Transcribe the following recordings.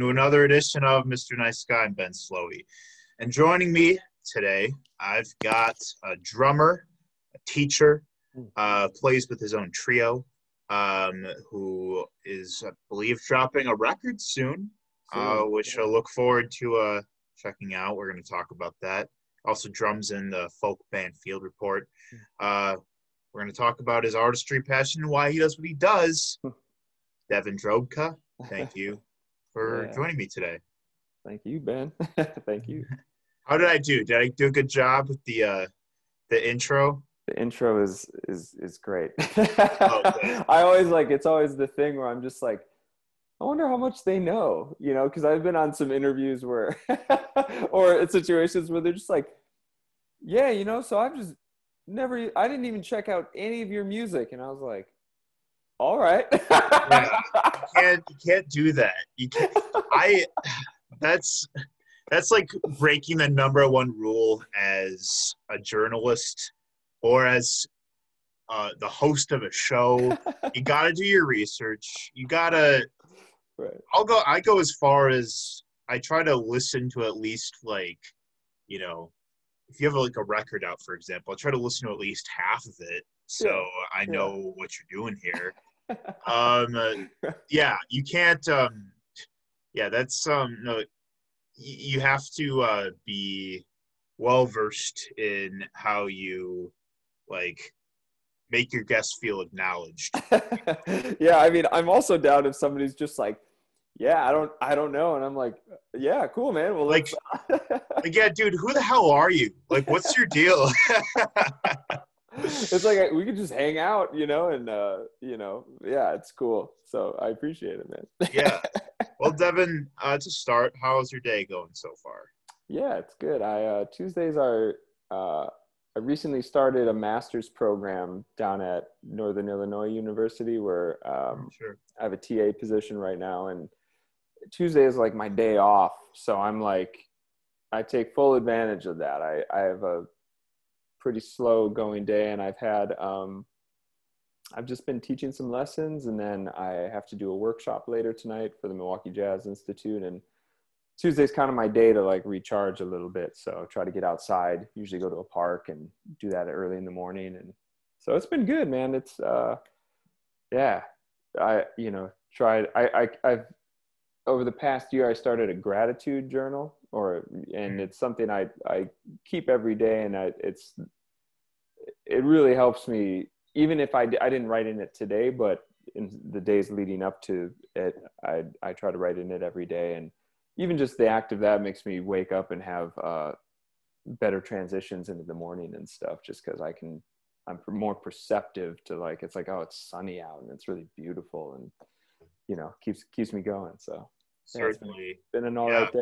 welcome to another edition of Mr. Nice Guy. I'm Ben Slowey. And joining me today, I've got a drummer, a teacher, uh, plays with his own trio, um, who is, I believe, dropping a record soon, uh, which I look forward to uh, checking out. We're going to talk about that. Also, drums in the folk band Field Report. Uh, we're going to talk about his artistry passion and why he does what he does. Devin Drobka, thank you for Yeah. joining me today. Thank you, Ben. Thank you. How did I do? Did I do a good job with the uh, the intro? The intro is is is great. good. I always like it's always the thing where I'm just like, I wonder how much they know, you know, because I've been on some interviews where, or situations where they're just like, yeah, you know, so I've just never, I didn't even check out any of your music, and I was like, all right. You can't you can't do that. You can't. I that's that's like breaking the number one rule as a journalist or as uh, the host of a show. You got to do your research. You gotta. right. I'll go. I go as far as I try to listen to at least like, you know, if you have like a record out, for example, I try to listen to at least half of it, so Yeah, I yeah. know what you're doing here. Um, uh, yeah, you can't. Um, yeah, that's um, no. You have to uh, be well versed in how you like make your guests feel acknowledged. yeah, I mean, I'm also down if somebody's just like, yeah, I don't, I don't know, and I'm like, yeah, cool, man. Well, Like, Like, yeah, dude, who the hell are you? Like, what's your deal? It's like we could just hang out, you know, and uh, you know, yeah, it's cool. So I appreciate it, man. yeah. Well, Devin, uh, to start, how's your day going so far? yeah, it's good. I uh, Tuesdays are. Uh, I recently started a master's program down at Northern Illinois University, where um, sure. I have a TA position right now, and Tuesday is like my day off. So I'm like, I take full advantage of that. I, I have a pretty slow going day, and I've had, um, I've just been teaching some lessons, and then I have to do a workshop later tonight for the Milwaukee Jazz Institute. And Tuesday's kind of my day to like recharge a little bit. So try to get outside, usually go to a park and do that early in the morning. And so it's been good, man. It's, uh, yeah, I you know tried I, I I've over the past year I started a gratitude journal or and it's something I I keep every day and I it's it really helps me even if I I didn't write in it today but in the days leading up to it I I try to write in it every day and even just the act of that makes me wake up and have uh better transitions into the morning and stuff just because I can I'm more perceptive to like it's like oh it's sunny out and it's really beautiful and you know keeps keeps me going. So Yeah, it's been- Certainly. been an all Yeah. right day.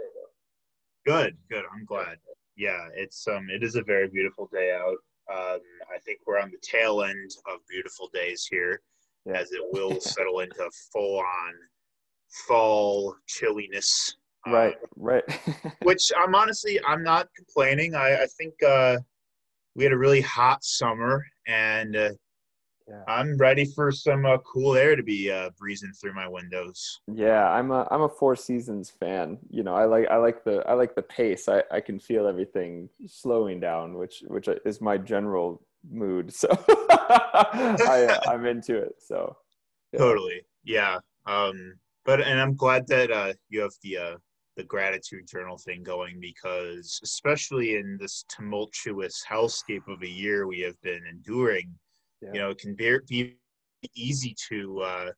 Good, good. I'm glad. Yeah, it's um, it is a very beautiful day out. Um, I think we're on the tail end of beautiful days here, Yeah. as it will settle into full on fall chilliness. um, Right, right. which I'm honestly I'm not complaining. I, I think uh, we had a really hot summer, and uh, yeah. I'm ready for some uh, cool air to be uh, breezing through my windows. yeah, I'm a I'm a Four Seasons fan. You know, I like I like the I like the pace. I, I can feel everything slowing down, which which is my general mood. So I I'm into it. So Yeah. Totally, yeah. Um, but and I'm glad that uh, you have the uh, the gratitude journal thing going because especially in this tumultuous hellscape of a year we have been enduring, Yeah. you know, it can be, be easy to uh,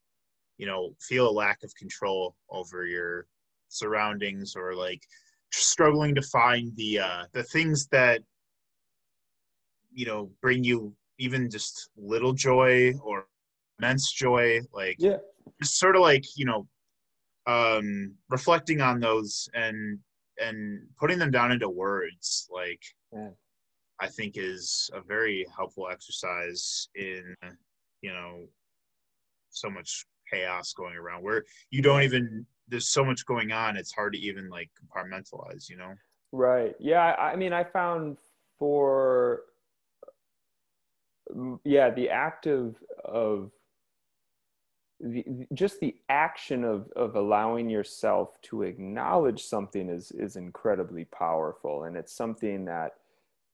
you know feel a lack of control over your surroundings or like struggling to find the uh, the things that you know bring you even just little joy or immense joy like yeah, just sort of like you know um reflecting on those and and putting them down into words like Yeah. I think is a very helpful exercise in you know so much chaos going around where you don't even there's so much going on it's hard to even like compartmentalize you know Right. Yeah. I, mean, I found for yeah the act of of the, just the action of of allowing yourself to acknowledge something is is incredibly powerful and it's something that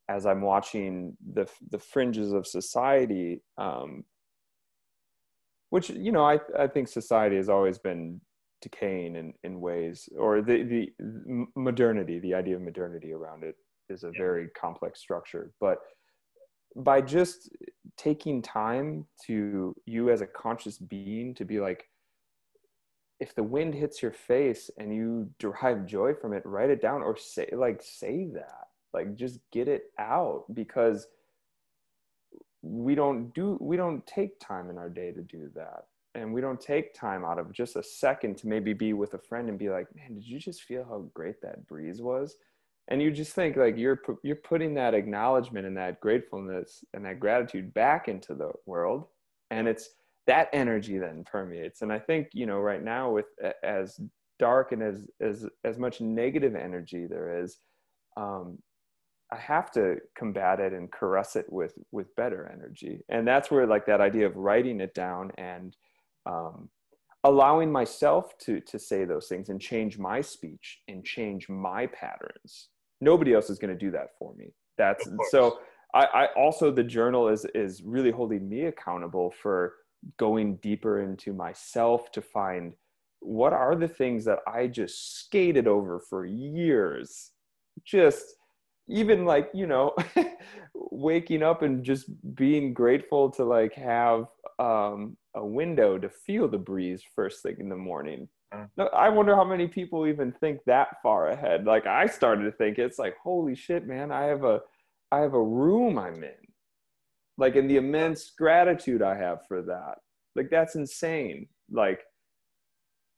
as i'm watching the the fringes of society um, which you know I, I think society has always been decaying in, in ways or the, the modernity the idea of modernity around it is a yeah. very complex structure but by just taking time to you as a conscious being to be like if the wind hits your face and you derive joy from it write it down or say like say that like just get it out because we don't do we don't take time in our day to do that. And we don't take time out of just a second to maybe be with a friend and be like man did you just feel how great that breeze was? And you just think like you're you're putting that acknowledgement and that gratefulness and that gratitude back into the world. And it's that energy then permeates. And i think you know right now with as dark and as as as much negative energy there is um i have to combat it and caress it with with better energy. And that's where like that idea of writing it down and um allowing myself to to say those things and change my speech and change my patterns. Nobody else is going to do that for me. That's so I, I also the journal is is really holding me accountable for going deeper into myself to find what are the things that i just skated over for years just even like you know waking up and just being grateful to like have um, a window to feel the breeze first thing in the morning no, I wonder how many people even think that far ahead. Like I started to think it's like, holy shit, man, I have a I have a room I'm in. Like in the immense gratitude I have for that. Like that's insane. Like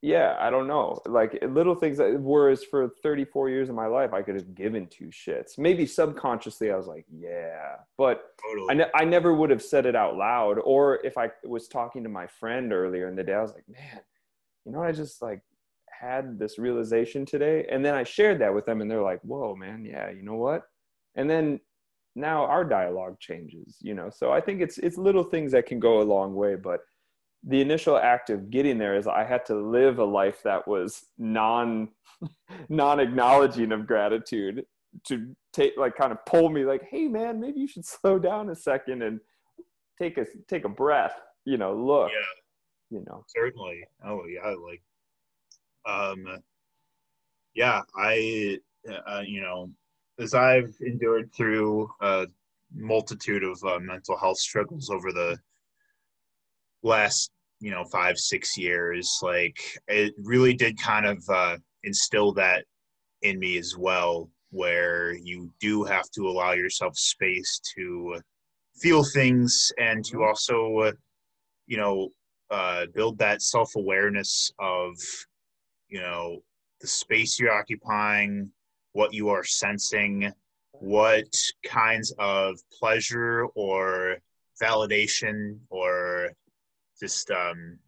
yeah, I don't know. Like eh, little things that whereas for 34 years of my life, I could have given two shits. Maybe subconsciously, I was like, yeah, but totally. I, ne- I never would have said it out loud. Or if I was talking to my friend earlier in the day, I was like, man, you know what I just like had this realization today and then I shared that with them and they're like whoa man yeah you know what and then now our dialogue changes you know so I think it's it's little things that can go a long way but the initial act of getting there is I had to live a life that was non non acknowledging of gratitude to take like kind of pull me like hey man maybe you should slow down a second and take a take a breath you know look. Yeah. You know. Certainly. Oh yeah like um yeah i uh, you know as i've endured through a multitude of uh, mental health struggles over the last you know five six years like it really did kind of uh, instill that in me as well where you do have to allow yourself space to feel things and to mm-hmm. also uh, you know uh, build that self awareness of, you know, the space you're occupying, what you are sensing, what kinds of pleasure or validation or just um,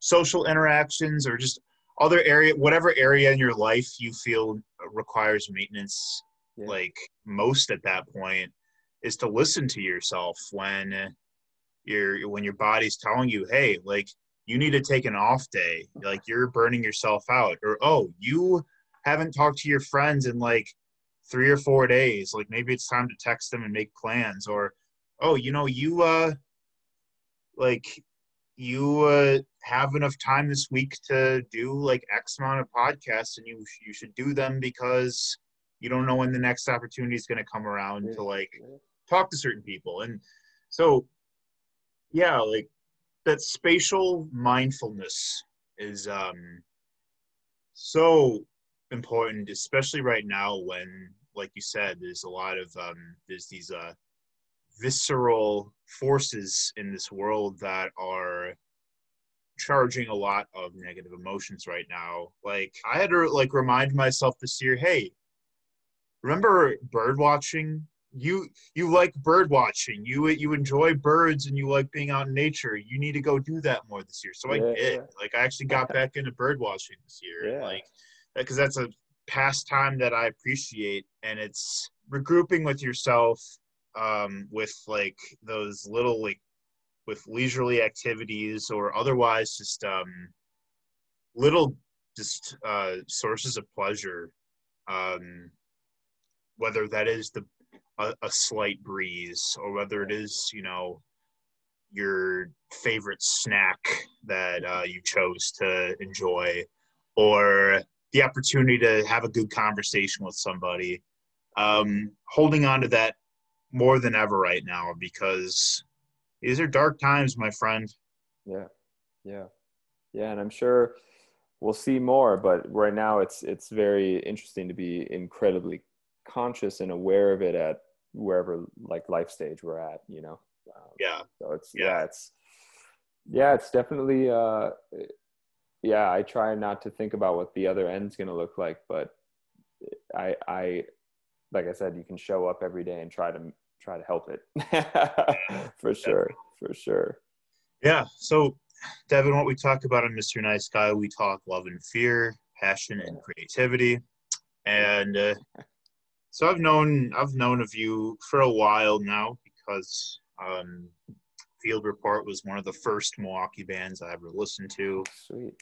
social interactions or just other area, whatever area in your life you feel requires maintenance, yeah. like most at that point, is to listen to yourself when your when your body's telling you, hey, like you need to take an off day, like you're burning yourself out, or oh, you haven't talked to your friends in like three or four days, like maybe it's time to text them and make plans, or oh, you know, you uh, like you uh, have enough time this week to do like X amount of podcasts, and you you should do them because you don't know when the next opportunity is going to come around to like talk to certain people, and so yeah like that spatial mindfulness is um so important especially right now when like you said there's a lot of um there's these uh visceral forces in this world that are charging a lot of negative emotions right now. Like i had to like remind myself this year hey remember bird watching? You you like bird watching. You you enjoy birds and you like being out in nature. You need to go do that more this year. So yeah, i did like i actually got back into bird watching this year. Yeah. like because that's a pastime that i appreciate. And it's regrouping with yourself um with like those little like with leisurely activities or otherwise just um, little just uh, sources of pleasure um, whether that is the a, a, slight breeze or whether it is you know your favorite snack that uh, you chose to enjoy or the opportunity to have a good conversation with somebody. Um, holding on to that more than ever right now because these are dark times my friend yeah yeah yeah and i'm sure we'll see more but right now it's it's very interesting to be incredibly conscious and aware of it at wherever like life stage we're at you know um, yeah so it's yeah. yeah. it's yeah it's definitely uh yeah i try not to think about what the other end's going to look like but i i like i said you can show up every day and try to try to help it for sure for sure yeah so devin what we talk about on mr nice guy we talk love and fear passion and creativity and uh, so I've known I've known of you for a while now because um, Field Report was one of the first Milwaukee bands I ever listened to. Sweet.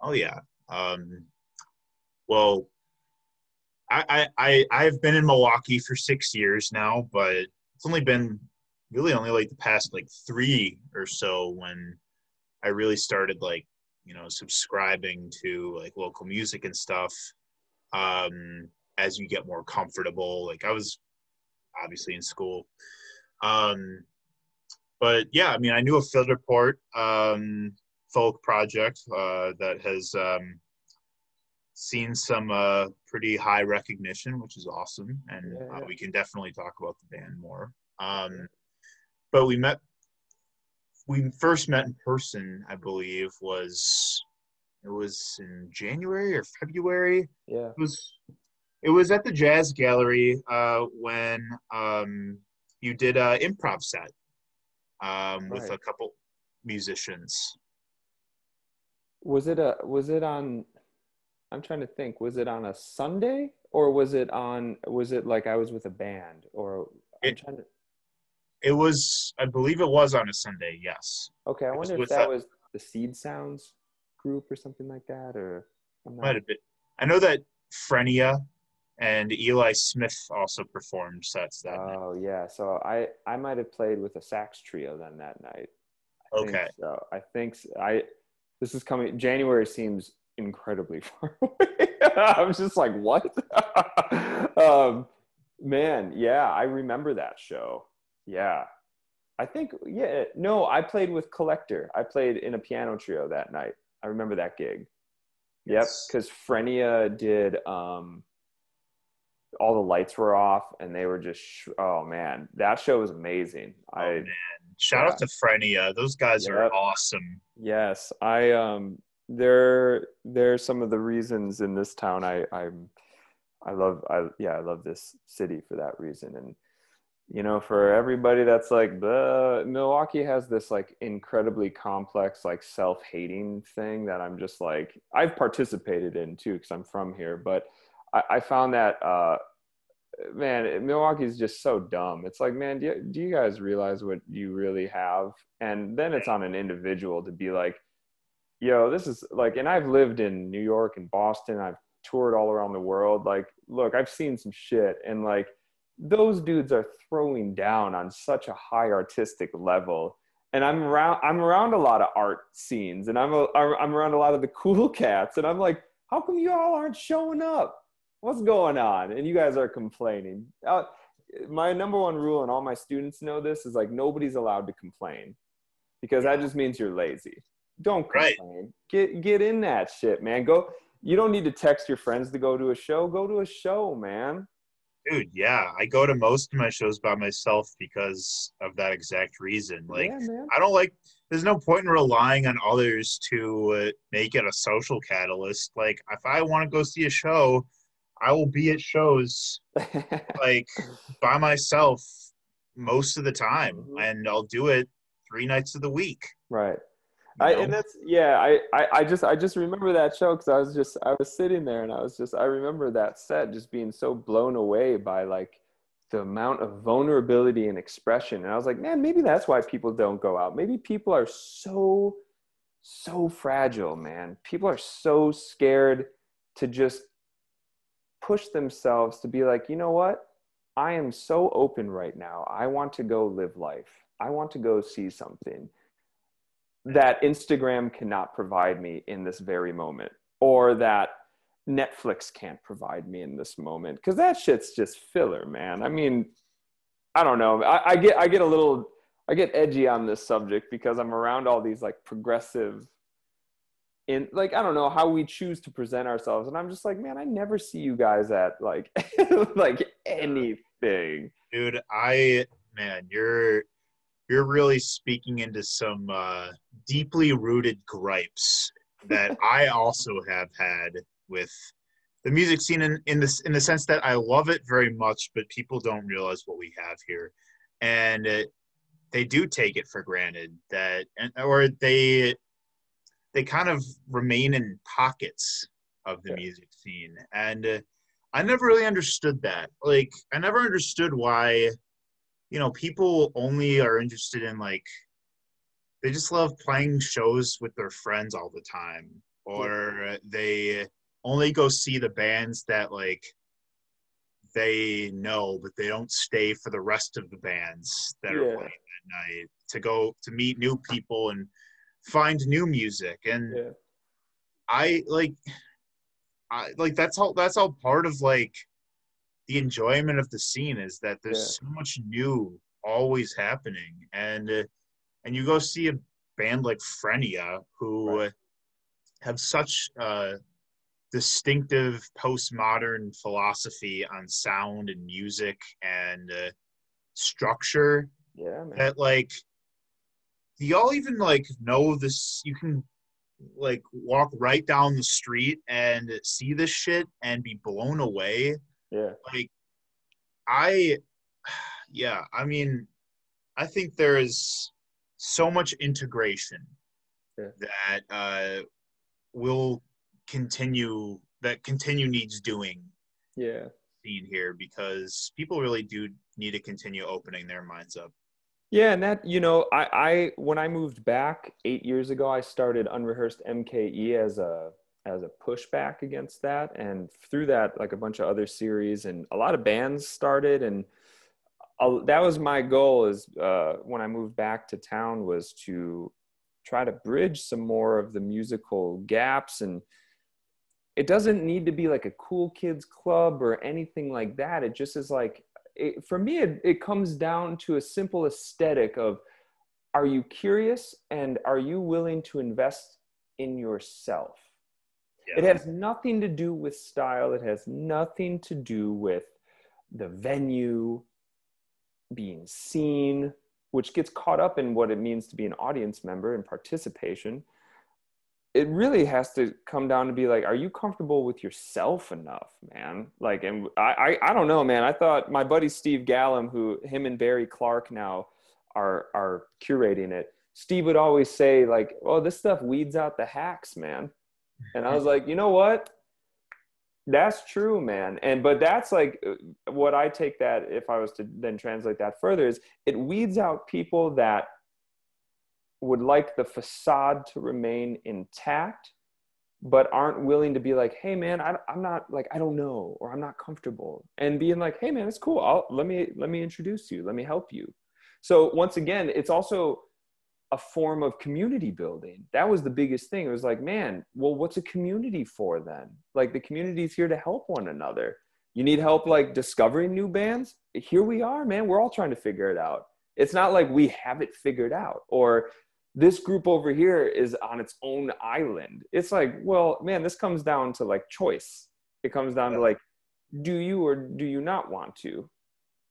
Oh yeah. Um, well, I, I I have been in Milwaukee for six years now, but it's only been really only like the past like three or so when I really started like you know subscribing to like local music and stuff. Um, as you get more comfortable. Like I was obviously in school. Um, but yeah, I mean, I knew a Field Report um, folk project uh, that has um, seen some uh, pretty high recognition, which is awesome. And yeah, yeah. Uh, we can definitely talk about the band more. Um, but we met, we first met in person, I believe, was it was in January or February. Yeah. It was it was at the Jazz Gallery uh, when um, you did an improv set um, with right. a couple musicians. Was it a? Was it on? I'm trying to think. Was it on a Sunday or was it on? Was it like I was with a band or? It, to. It was. I believe it was on a Sunday. Yes. Okay, I it wonder if that, was the Seed Sounds group or something like that, or. Might have been. I know that Frenia and Eli Smith also performed sets that oh, night. Oh yeah, so I I might have played with a sax trio then that night. I okay. so I think I this is coming. January seems incredibly far away. I was just like what? um, man, yeah, I remember that show. Yeah, I think yeah. No, I played with Collector. I played in a piano trio that night. I remember that gig. Yes. Yep, because Frenia did. Um, all the lights were off and they were just oh man that show was amazing oh, i man. shout yeah. out to frenia those guys yep. are awesome yes i um they're they're some of the reasons in this town i i'm i love i yeah i love this city for that reason and you know for everybody that's like the milwaukee has this like incredibly complex like self-hating thing that i'm just like i've participated in too because i'm from here but I, I found that uh, man, Milwaukee is just so dumb. It's like, man, do you, do you guys realize what you really have? And then it's on an individual to be like, yo, this is like, and I've lived in New York and Boston. I've toured all around the world. Like, look, I've seen some shit, and like, those dudes are throwing down on such a high artistic level and I'm around I'm around a lot of art scenes and I'm a, I'm around a lot of the cool cats and I'm like how come you all aren't showing up what's going on? And you guys are complaining. Uh, my number one rule, and all my students know this, is like nobody's allowed to complain because that just means you're lazy. Don't complain. Right. Get get in that shit, man. Go. You don't need to text your friends to go to a show. Go to a show, man. Dude, yeah, I go to most of my shows by myself because of that exact reason. Like, yeah, I don't like. There's no point in relying on others to uh, make it a social catalyst. Like, if I want to go see a show, I will be at shows like by myself most of the time, mm-hmm. and I'll do it three nights of the week. Right. I, and that's yeah I, I, I just i just remember that show because i was just i was sitting there and i was just i remember that set just being so blown away by like the amount of vulnerability and expression. And I was like, man, maybe that's why people don't go out. Maybe people are so, so fragile, man. People are so scared to just push themselves to be like, you know what? I am so open right now. I want to go live life. I want to go see something that Instagram cannot provide me in this very moment, or that Netflix can't provide me in this moment because that shit's just filler, man. I mean, I don't know. I, I, get I get a little I get edgy on this subject because I'm around all these like progressive in like I don't know how we choose to present ourselves, and I'm just like, man, I never see you guys at like like anything. Dude, I man, you're you're really speaking into some uh, deeply rooted gripes that I also have had with the music scene in, in this in the sense that I love it very much, but people don't realize what we have here, and it, they do take it for granted that, or they they kind of remain in pockets of the music scene, and uh, I never really understood that. Like, I never understood why, you know, people only are interested in like they just love playing shows with their friends all the time, or they only go see the bands that like they know, but they don't stay for the rest of the bands that yeah. are playing that night to go to meet new people and find new music. And yeah. I like, I like that's all. That's all part of like the enjoyment of the scene is that there's yeah. so much new always happening, and uh, and you go see a band like Frenia who right. have such. Uh, distinctive postmodern philosophy on sound and music and uh, structure. Yeah, man. That like, do y'all even like know this? You can like walk right down the street and see this shit and be blown away. Yeah. Like, I, yeah, I mean, I think there is so much integration yeah. that uh, will continue that continue needs doing yeah Seen here because people really do need to continue opening their minds up yeah and that you know i i when i moved back eight years ago i started unrehearsed mke as a as a pushback against that. And through that like a bunch of other series and a lot of bands started. And that was my goal is uh, when i moved back to town was to try to bridge some more of the musical gaps. And it doesn't need to be like a cool kids club or anything like that. It just is like it, for me it, it comes down to a simple aesthetic of are you curious and are you willing to invest in yourself yeah. it has nothing to do with style it has nothing to do with the venue being seen which gets caught up in what it means to be an audience member and participation it really has to come down to be like, are you comfortable with yourself enough, man? Like, and I, I, I don't know, man. I thought my buddy Steve Gallum, who him and Barry Clark now are are curating it. Steve would always say like, "Oh, this stuff weeds out the hacks, man." And I was like, you know what? That's true, man. And but that's like uh, what I take that if I was to then translate that further is it weeds out people that would like the facade to remain intact but aren't willing to be like hey man I, am not like i don't know or i'm not comfortable and being like hey man it's cool I'll, let me let me introduce you let me help you so once again it's also a form of community building. That was the biggest thing. It was like man well what's a community for then? Like the community is here to help one another. You need help like discovering new bands? Here we are man. We're all trying to figure it out. It's not like we have it figured out. Or this group over here is on its own island. It's like well man this comes down to like choice. It comes down to like do you or do you not want to?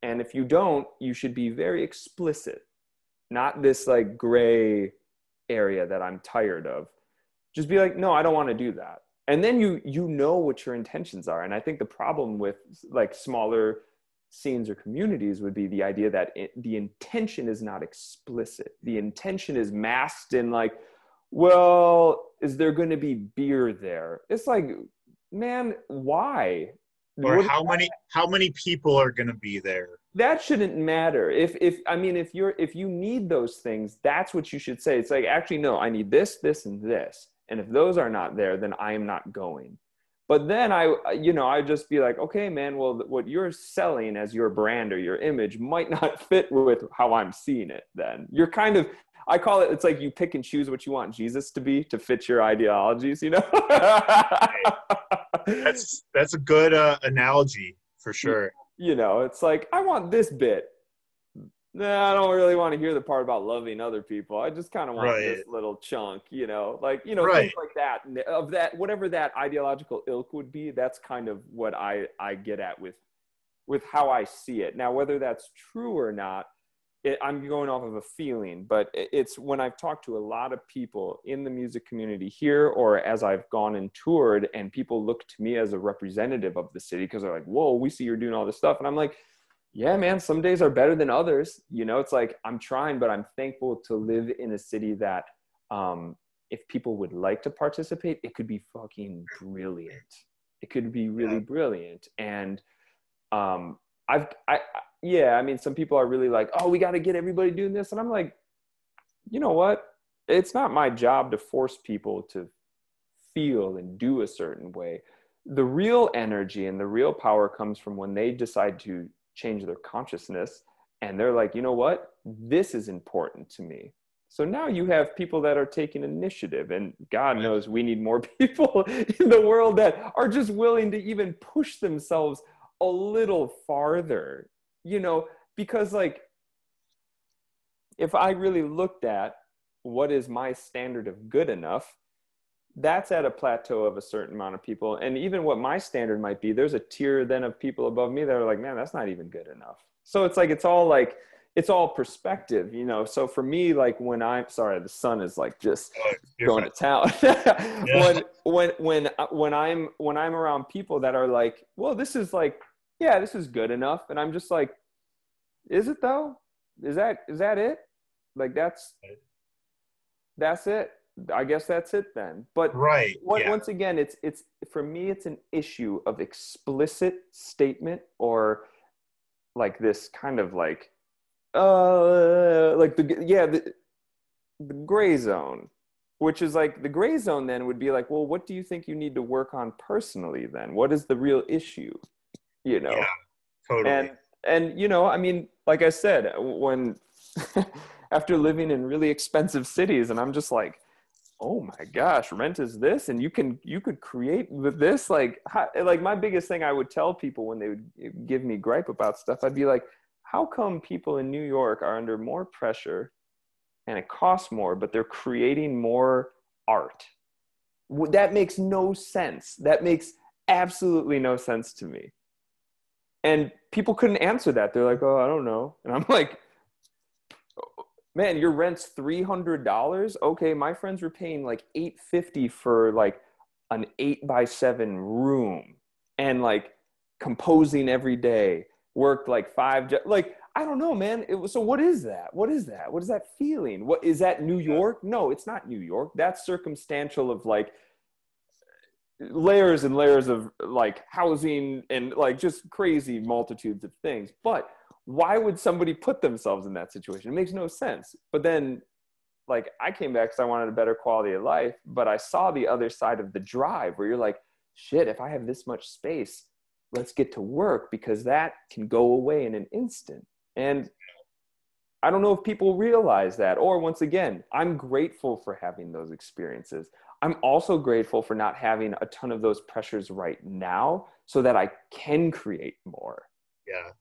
And if you don't you should be very explicit not this like gray area that i'm tired of just be like no i don't want to do that and then you you know what your intentions are and i think the problem with like smaller scenes or communities would be the idea that it, the intention is not explicit. The intention is masked in like, well, is there going to be beer there? It's like, man, why? Or what how many how many people are going to be there? That shouldn't matter. If if i mean if you're if you need those things that's what you should say. It's like actually no i need this this and this. And if those are not there then i am not going. But then i you know i just be like okay man well what you're selling as your brand or your image might not fit with how i'm seeing it then. You're kind of i call it it's like you pick and choose what you want jesus to be to fit your ideologies you know? That's that's a good uh, analogy for sure you know it's like i want this bit nah, I don't really want to hear the part about loving other people. I just kind of want right. this little chunk, you know, like you know right. things like that of that whatever that ideological ilk would be. That's kind of what I I get at with with how I see it. Now, whether that's true or not, it, I'm going off of a feeling, but it's when I've talked to a lot of people in the music community here, or as I've gone and toured, and people look to me as a representative of the city because they're like, "Whoa, we see you're doing all this stuff," and I'm like yeah, man, some days are better than others. You know, it's like I'm trying, but I'm thankful to live in a city that um, if people would like to participate, it could be fucking brilliant. It could be really brilliant. And um, I've, I, yeah, I mean, some people are really like, oh, we got to get everybody doing this. And I'm like, you know what? It's not my job to force people to feel and do a certain way. The real energy and the real power comes from when they decide to change their consciousness and they're like you know what this is important to me so now you have people that are taking initiative and god knows we need more people in the world that are just willing to even push themselves a little farther you know because like if i really looked at what is my standard of good enough that's at a plateau of a certain amount of people. And even what my standard might be there's a tier then of people above me that are like man that's not even good enough. So it's like it's all like it's all perspective you know? So for me like when i'm sorry the sun is like just going to town when when when uh, when i'm when i'm around people that are like well this is like yeah this is good enough. And i'm just like is it though? Is that is that it? Like that's that's it. I guess that's it then. But right, what, yeah. once again, it's it's for me, it's an issue of explicit statement or like this kind of like uh like the yeah the, the gray zone which is like the gray zone then would be like well what do you think you need to work on personally then? What is the real issue you know? Yeah, totally. And and you know i mean like i said when after living in really expensive cities and i'm just like oh my gosh rent is this and you can you could create with this? Like how, like my biggest thing i would tell people when they would give me gripe about stuff i'd be like how come people in new york are under more pressure and it costs more but they're creating more art? That makes no sense. That makes absolutely no sense to me and people couldn't answer that they're like oh i don't know and i'm like man, your rent's three hundred dollars. Okay, my friends were paying like eight fifty for like an eight by seven room and like composing every day. Worked like five like I don't know, man. It was, so what is that? What is that? What is that feeling? What is that New York? No, it's not New York. That's circumstantial of like layers and layers of like housing and like just crazy multitudes of things. But why would somebody put themselves in that situation? It makes no sense. But then, like, I came back because I wanted a better quality of life, but I saw the other side of the drive where you're like, shit, if I have this much space, let's get to work because that can go away in an instant. And I don't know if people realize that. Or once again, I'm grateful for having those experiences. I'm also grateful for not having a ton of those pressures right now so that I can create more. Yeah.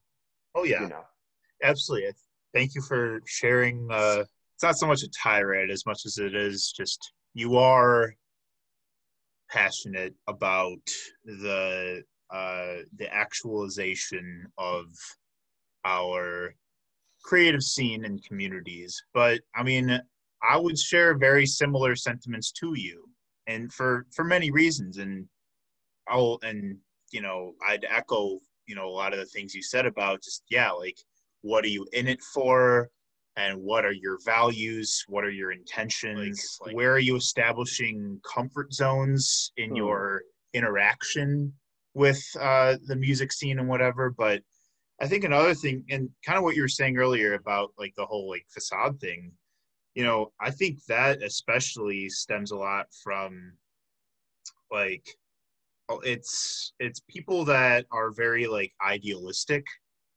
Oh yeah, you know. absolutely. Thank you for sharing. Uh, it's not so much a tirade as much as it is just you are passionate about the uh, the actualization of our creative scene and communities. But I mean, I would share very similar sentiments to you, and for for many reasons. And I'll and you know I'd echo you know a lot of the things you said about just yeah like what are you in it for and what are your values what are your intentions like, like, where are you establishing comfort zones in hmm. your interaction with uh, the music scene and whatever but I think another thing, and kind of what you were saying earlier about like the whole like facade thing, you know, I think that especially stems a lot from like oh, it's it's people that are very like idealistic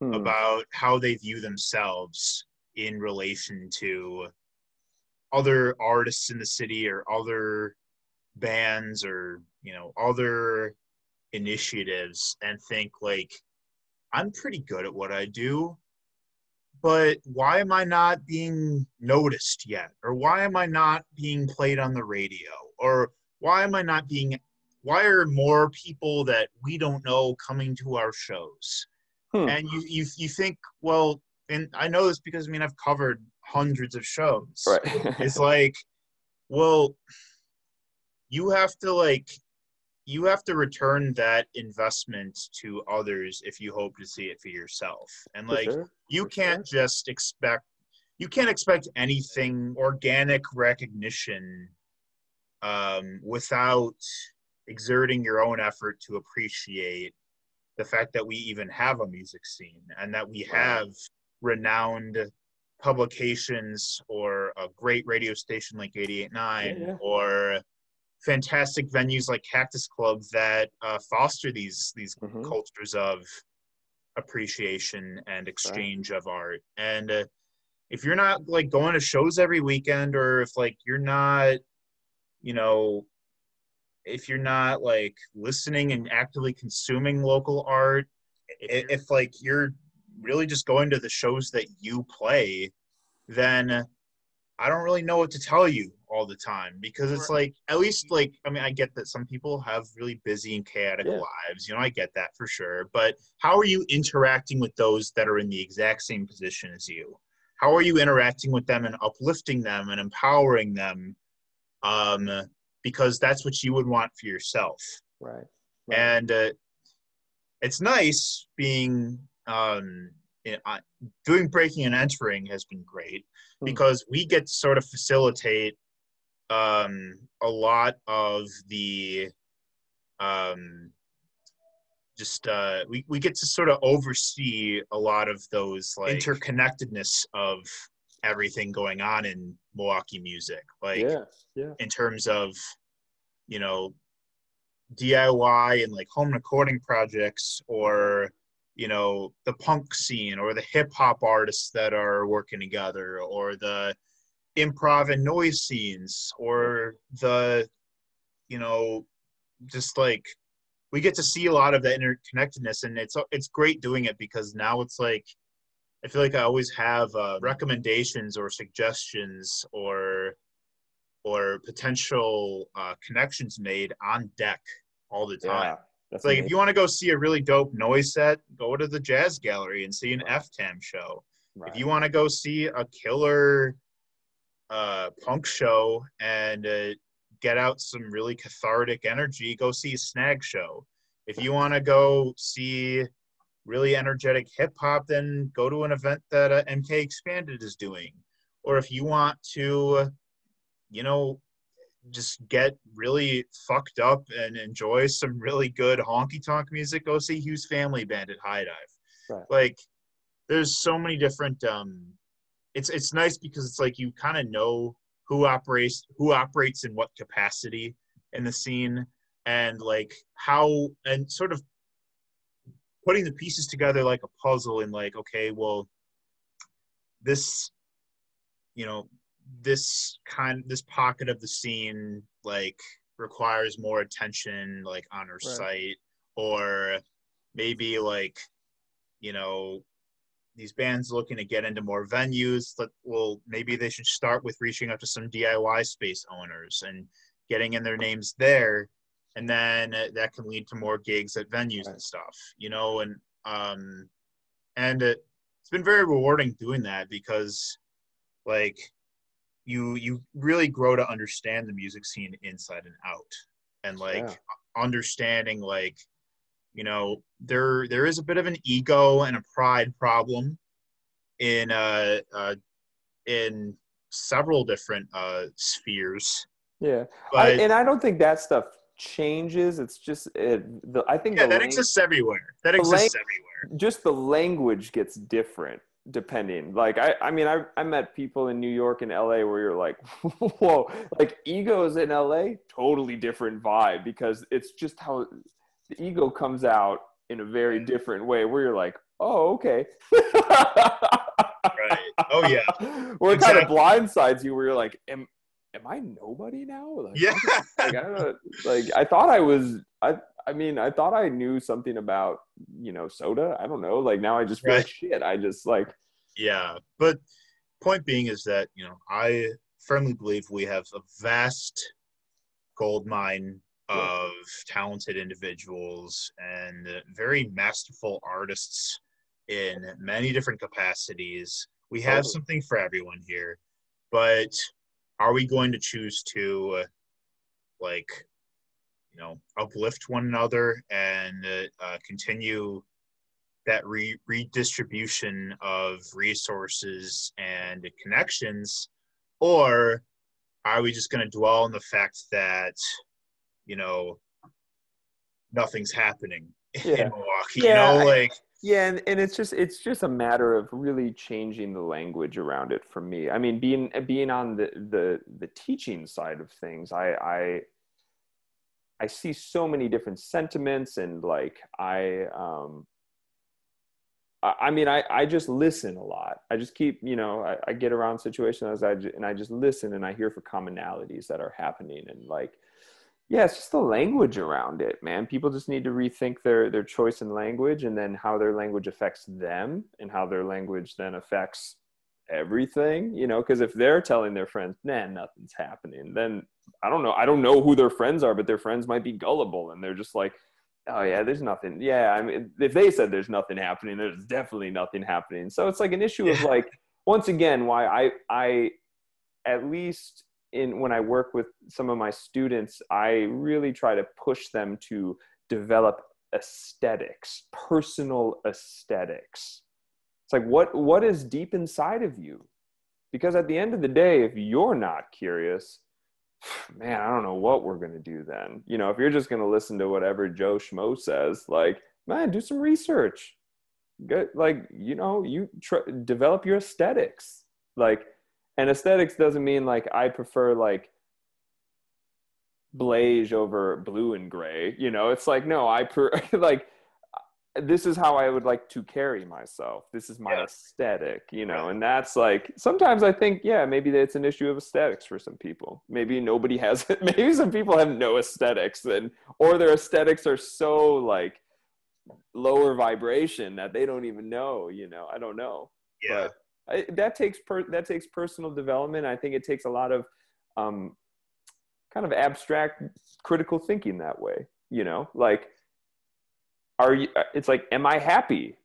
hmm. about how they view themselves in relation to other artists in the city or other bands or you know other initiatives and think like i'm pretty good at what i do but why am i not being noticed yet? Or why am i not being played on the radio? Or why am i not being why are more people that we don't know coming to our shows? Hmm. and you, you you think well and i know this because i mean i've covered hundreds of shows. Right. It's like well you have to like you have to return that investment to others if you hope to see it for yourself and like sure. you for can't sure. just expect you can't expect anything organic recognition um, without exerting your own effort to appreciate the fact that we even have a music scene and that we have renowned publications or a great radio station like 88.9 yeah, yeah. or fantastic venues like Cactus Club that uh, foster these these mm-hmm. cultures of appreciation and exchange right. of art. And uh, if you're not like going to shows every weekend, or if like you're not, you know, if you're not like listening and actively consuming local art, if, if like you're really just going to the shows that you play, then I don't really know what to tell you all the time because it's like at least like I mean I get that some people have really busy and chaotic yeah. lives, you know, I get that for sure. But how are you interacting with those that are in the exact same position as you? How are you interacting with them and uplifting them and empowering them? Um, because that's what you would want for yourself. Right. right. And uh, it's nice being um, doing breaking and entering has been great hmm. because we get to sort of facilitate um, a lot of the um, just uh, we, we get to sort of oversee a lot of those like interconnectedness of everything going on in Milwaukee music like yeah, yeah. in terms of you know DIY and like home recording projects or you know the punk scene or the hip hop artists that are working together or the improv and noise scenes or the you know just like we get to see a lot of that interconnectedness and it's it's great doing it because now it's like i feel like i always have uh, recommendations or suggestions or or potential uh, connections made on deck all the time yeah. That's like amazing. if you want to go see a really dope noise set, go to the Jazz Gallery and see an right. FTAM show. Right. If you want to go see a killer uh, punk show and uh, get out some really cathartic energy, go see a snag show. If you want to go see really energetic hip hop, then go to an event that uh, MK Expanded is doing. Or if you want to, you know, just get really fucked up and enjoy some really good honky tonk music, go see Hughes Family Band at High Dive. Right. Like, there's so many different. Um, it's it's nice because it's like you kind of know who operates who operates in what capacity in the scene and like how and sort of putting the pieces together like a puzzle and like okay well this you know this kind this pocket of the scene like requires more attention like on our right. site or maybe like you know these bands looking to get into more venues that well maybe they should start with reaching out to some diy space owners and getting in their names there. And then that can lead to more gigs at venues and stuff you know and um and it, it's been very rewarding doing that because like you you really grow to understand the music scene inside and out. And like yeah. understanding like you know there there is a bit of an ego and a pride problem in uh, uh in several different uh spheres. Yeah. But, I, and i don't think that stuff changes. It's just it, the, i think yeah that exists everywhere. That exists everywhere. just the language gets different depending. Like i i mean i i met people in new york and la where you're like whoa like egos in la totally different vibe because it's just how the ego comes out in a very different way where you're like oh okay. Right. Oh yeah. Where it kind of blindsides you where you're like am am i nobody now? Like, yeah. like i don't like i thought i was i I mean, I thought I knew something about, you know, soda. I don't know. Like now I just feel Right. like shit. I just like, Yeah, but point being is that you know I firmly believe we have a vast gold mine of talented individuals and very masterful artists in many different capacities. We have Totally. something for everyone here, but are we going to choose to uh, like you know uplift one another and uh, uh, continue that re- redistribution of resources and connections or are we just going to dwell on the fact that you know nothing's happening Yeah. in milwaukee Yeah, you know I- like yeah. And, and it's just, it's just a matter of really changing the language around it for me. I mean, being, being on the, the, the teaching side of things, I, I, I see so many different sentiments and like, I, um, I I mean, I, I just listen a lot. I just keep, you know, I, I get around situations I, ju- and I just listen and I hear for commonalities that are happening. And like, yeah, it's just the language around it, man. People just need to rethink their, their choice in language and then how their language affects them and how their language then affects everything, you know, because if they're telling their friends, nah, nothing's happening, then I don't know. I don't know who their friends are, but their friends might be gullible and they're just like, oh yeah there's nothing yeah i mean if they said there's nothing happening there's definitely nothing happening so it's like an issue of like once again why i i at least in when i work with some of my students i really try to push them to develop aesthetics personal aesthetics it's like what what is deep inside of you because at the end of the day if you're not curious man, I don't know what we're to do then. You know, if you're just to listen to whatever Joe Schmo says, like, man, do some research. Get, like, you know, you tr- develop your aesthetics. Like, and aesthetics doesn't mean like I prefer like beige over blue and gray. You know, it's like, no, I per like, this is how I would like to carry myself. This is my Yeah. aesthetic, you know, Right. and that's like sometimes I think, yeah, maybe it's an issue of aesthetics for some people. Maybe nobody has it. Maybe some people have no aesthetics, and or their aesthetics are so like lower vibration that they don't even know. You know, I don't know. yeah But I, that takes per, that takes personal development. I think it takes a lot of um, kind of abstract critical thinking that way. You know, like are you? It's like, am I happy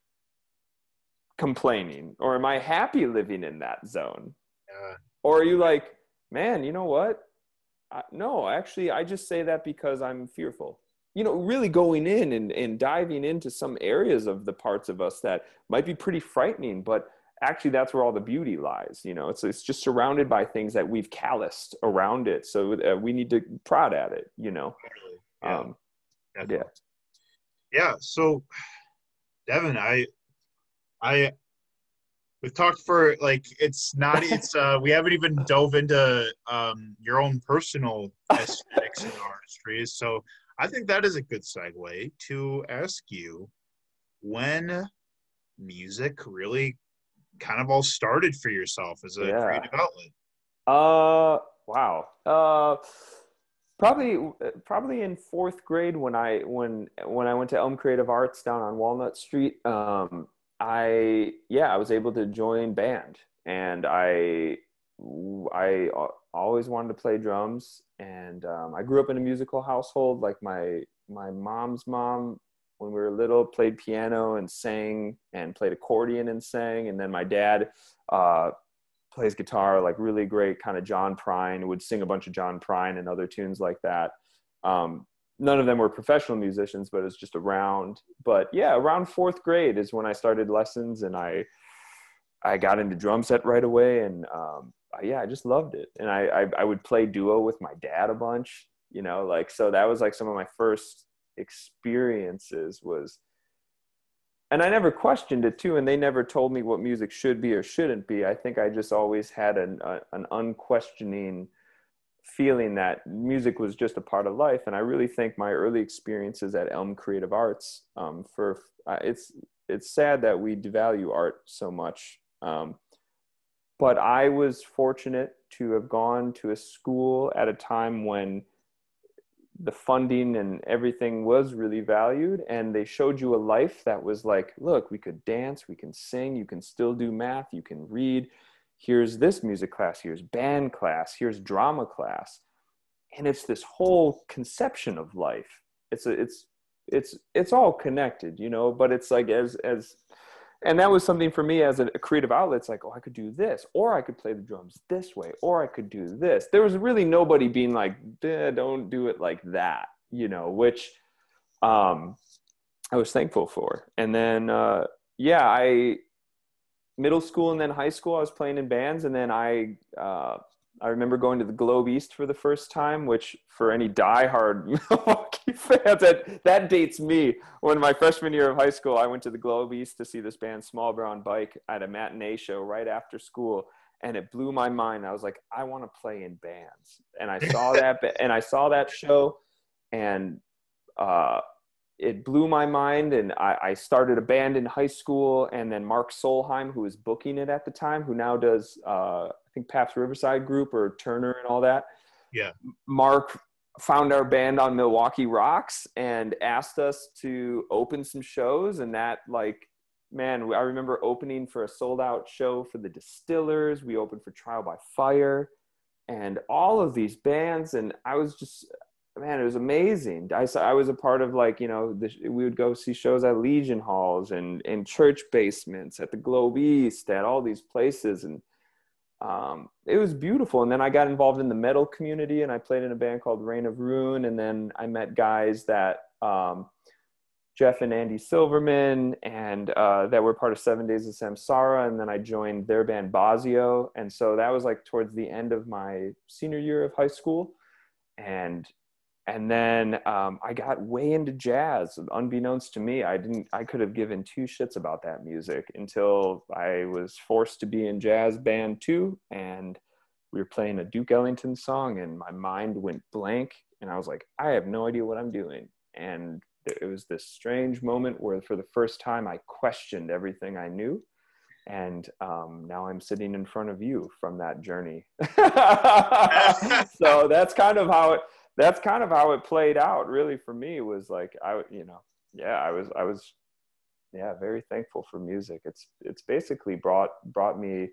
complaining, or am I happy living in that zone? yeah Or are you like, man, you know what? I, no, actually, I just say that because I'm fearful. You know, really going in and, and diving into some areas of the parts of us that might be pretty frightening, but actually that's where all the beauty lies. You know, it's, it's just surrounded by things that we've calloused around it. So uh, we need to prod at it, you know? yeah, Um, definitely. yeah so devin i i we've talked for like it's not it's uh we haven't even dove into um your own personal aesthetics and artistry so i think that is a good segue to ask you when music really kind of all started for yourself as a Yeah. creative outlet Uh, wow. Uh, probably, probably in fourth grade when I when when I went to Elm Creative Arts down on Walnut Street. Um, I yeah, I was able to join band, and I I always wanted to play drums, and um, I grew up in a musical household. Like my my mom's mom, when we were little, played piano and sang, and played accordion and sang, and then my dad. Uh, plays guitar like really great kind of John Prine would sing a bunch of John Prine and other tunes like that. Um, none of them were professional musicians, but it's just around. But yeah, around fourth grade is when I started lessons and I I got into drum set right away and um, yeah, I just loved it. And I, I I would play duo with my dad a bunch, you know, like so that was like some of my first experiences was and I never questioned it too, and they never told me what music should be or shouldn't be. I think I just always had an a, an unquestioning feeling that music was just a part of life, and I really think my early experiences at Elm Creative Arts um, for uh, it's it's sad that we devalue art so much. Um, but I was fortunate to have gone to a school at a time when the funding and everything was really valued and they showed you a life that was like look we could dance we can sing you can still do math you can read. Here's this music class here's band class here's drama class. And it's this whole conception of life. It's a, it's it's it's all connected you know but it's like as as and that was something for me as a creative outlet. It's like oh i could do this or i could play the drums this way or i could do this. There was really nobody being like don't do it like that you know which um i was thankful for. And then uh yeah i middle school and then high school i was playing in bands and then i uh I remember going to the Globe East for the first time, which for any diehard Milwaukee fans, that, that dates me. When my freshman year of high school, I went to the Globe East to see this band Small Brown Bike at a matinee show right after school. And it blew my mind. I was like, I want to play in bands. And I saw that, and I saw that show and uh, it blew my mind and I, I, started a band in high school and then mark solheim who was booking it at the time who now does uh, think Pabst riverside group or turner and all that. Yeah. Mark found our band on milwaukee rocks and asked us to open some shows. And that like man i remember opening for a sold out show for the distillers. We opened for trial by fire and all of these bands. And i was just man, it was amazing. I saw, I was a part of like, you know, the, we would go see shows at Legion halls and in church basements at the Globe East, at all these places. And um, it was beautiful. And then I got involved in the metal community and I played in a band called Reign of Ruin. And then I met guys that, um, Jeff and Andy Silverman, and uh, that were part of Seven Days of Samsara. And then I joined their band Bazio. And so that was like towards the end of my senior year of high school. And and then um, I got way into jazz. Unbeknownst to me, I didn't. I could have given two shits about that music until I was forced to be in jazz band too, and we were playing a Duke Ellington song, and my mind went blank, and I was like, I have no idea what I'm doing. And it was this strange moment where, for the first time, I questioned everything I knew, and um, now I'm sitting in front of you from that journey. so that's kind of how it that's kind of how it played out really for me was like i you know yeah i was i was yeah very thankful for music. It's it's basically brought brought me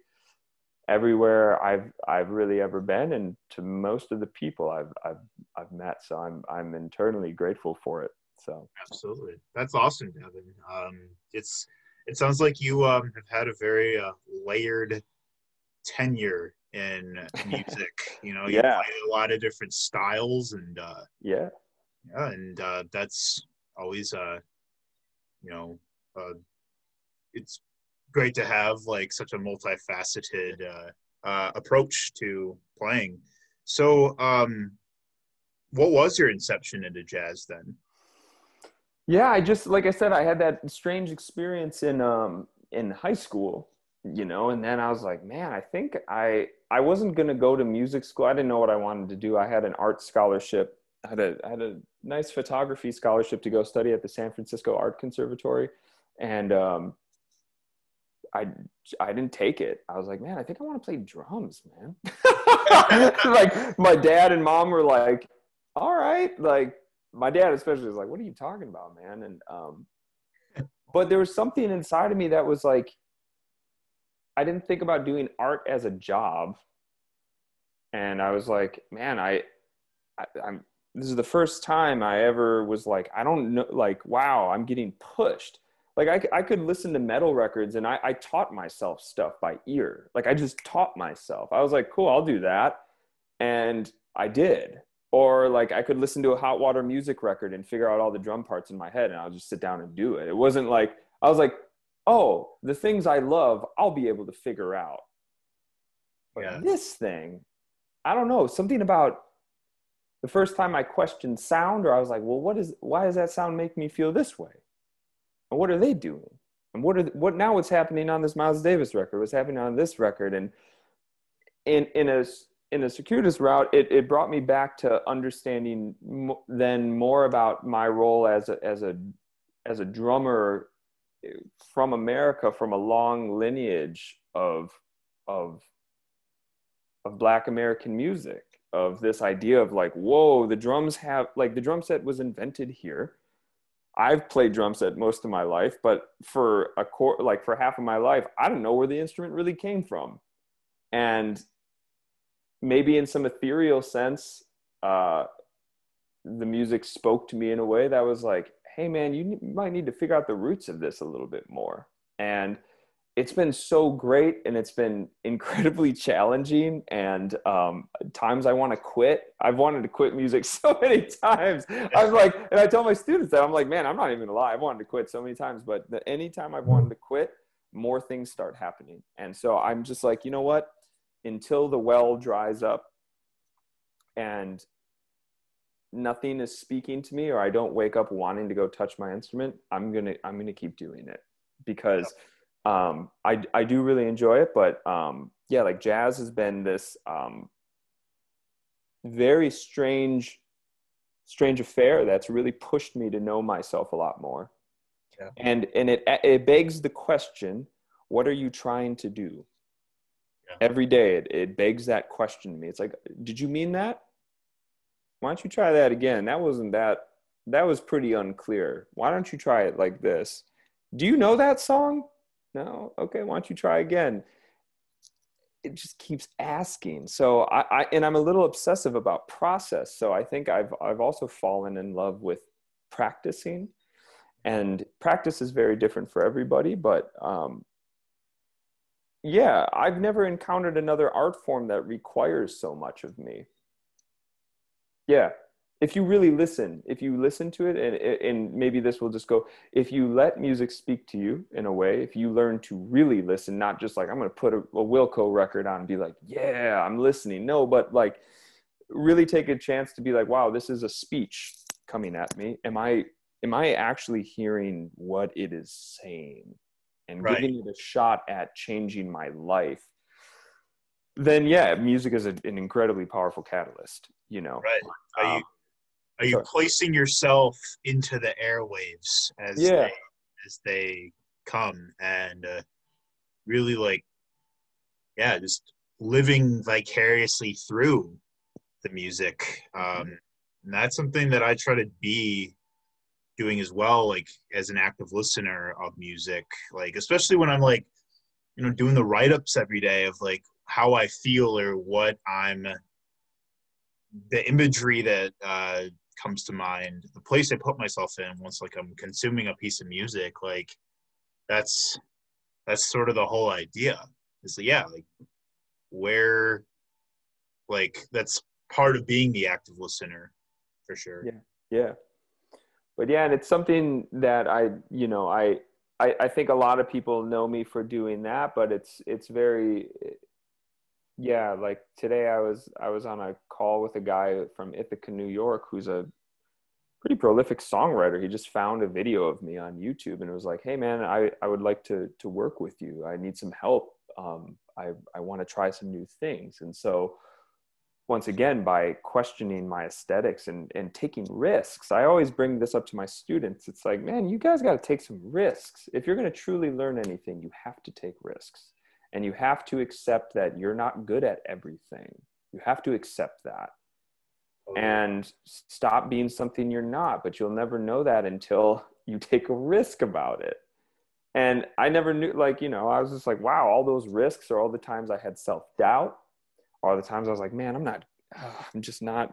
everywhere i've i've really ever been and to most of the people i've i've i've met. So i'm i'm internally grateful for it. So. Absolutely. That's awesome devin um it's it sounds like you um have had a very uh, layered tenure in music. you know, you yeah. play a lot of different styles, and uh, yeah, yeah, and uh, that's always uh, you know, uh, it's great to have like such a multifaceted uh, uh, approach to playing. So, um, what was your inception into jazz then? Yeah, I just like I said, I had that strange experience in um, in high school you know and then i was like man i think i i wasn't going to go to music school i didn't know what i wanted to do i had an art scholarship I had a I had a nice photography scholarship to go study at the san francisco art conservatory and um I I didn't take it. I was like, man, I think I want to play drums, man. like my dad and mom were like, all right, like my dad especially was like, what are you talking about, man? And um, but there was something inside of me that was like, I didn't think about doing art as a job. And I was like, man, I, I I'm this is the first time I ever was like, I don't know, like, wow, I'm getting pushed. Like I, I could listen to metal records and I, I taught myself stuff by ear. Like I just taught myself. I was like, cool, I'll do that. And I did. Or like I could listen to a hot water music record and figure out all the drum parts in my head and I'll just sit down and do it. It wasn't like, I was like, oh, the things I love, I'll be able to figure out. But yeah. this thing, I don't know, something about the first time I questioned sound, or I was like, well, what is, why does that sound make me feel this way? And what are they doing? and what are what now what's happening on this miles davis record what's happening on this record and in in a in a circuitous route it, it brought me back to understanding then more about my role as a as a as a drummer from america from a long lineage of of of black american music of this idea of like whoa the drums have like the drum set was invented here. I've played drum set most of my life but for a core like for half of my life i don't know where the instrument really came from. And maybe in some ethereal sense uh the music spoke to me in a way that was like hey man you might need to figure out the roots of this a little bit more. And it's been so great and it's been incredibly challenging and um, times i want to quit i've wanted to quit music so many times. I'm like and i tell my students that i'm like man i'm not even gonna lie i've wanted to quit so many times. But anytime i've wanted to quit more things start happening. And so i'm just like you know what? Until the well dries up and nothing is speaking to me or i don't wake up wanting to go touch my instrument i'm gonna i'm gonna keep doing it because um, I, I do really enjoy it, but um, yeah, like jazz has been this um, very strange, strange affair that's really pushed me to know myself a lot more. Yeah. And and it it begs the question, what are you trying to do? Yeah. Every day, it, it begs that question to me. It's like, did you mean that? Why don't you try that again? That wasn't that. That was pretty unclear. Why don't you try it like this? Do you know that song? no okay why don't you try again it just keeps asking so I, I, and i'm a little obsessive about process so i think i've i've also fallen in love with practicing and practice is very different for everybody but um, yeah i've never encountered another art form that requires so much of me yeah. If you really listen if you listen to it and, and maybe this will just go if you let music speak to you in a way if you learn to really listen not just like i'm going to put a, a wilco record on and be like yeah i'm listening. No but like really take a chance to be like wow this is a speech coming at me. Am i am i actually hearing what it is saying and right. giving it a shot at changing my life? Then yeah music is a, an incredibly powerful catalyst you know right are um, you are you placing yourself into the airwaves as yeah. they, as they come and uh, really like yeah just living vicariously through the music um, and that's something that i try to be doing as well like as an active listener of music like especially when i'm like you know doing the write-ups every day of like how i feel or what i'm the imagery that uh, comes to mind the place i put myself in once like i'm consuming a piece of music like that's that's sort of the whole idea is like, yeah like where like that's part of being the active listener for sure. Yeah. Yeah. But yeah and it's something that i you know i I, I think a lot of people know me for doing that, but it's it's very yeah like today i was i was on a call with a guy from ithaca new york who's a pretty prolific songwriter. He just found a video of me on youtube and it was like hey man i i would like to to work with you. I need some help. Um i i want to try some new things. And so once again by questioning my aesthetics and and taking risks i always bring this up to my students. It's like man you guys got to take some risks. If you're going to truly learn anything you have to take risks and you have to accept that you're not good at everything. You have to accept that. And stop being something you're not but you'll never know that until you take a risk about it. And i never knew like you know i was just like wow all those risks are all the times i had self-doubt. All the times i was like man i'm not i'm just not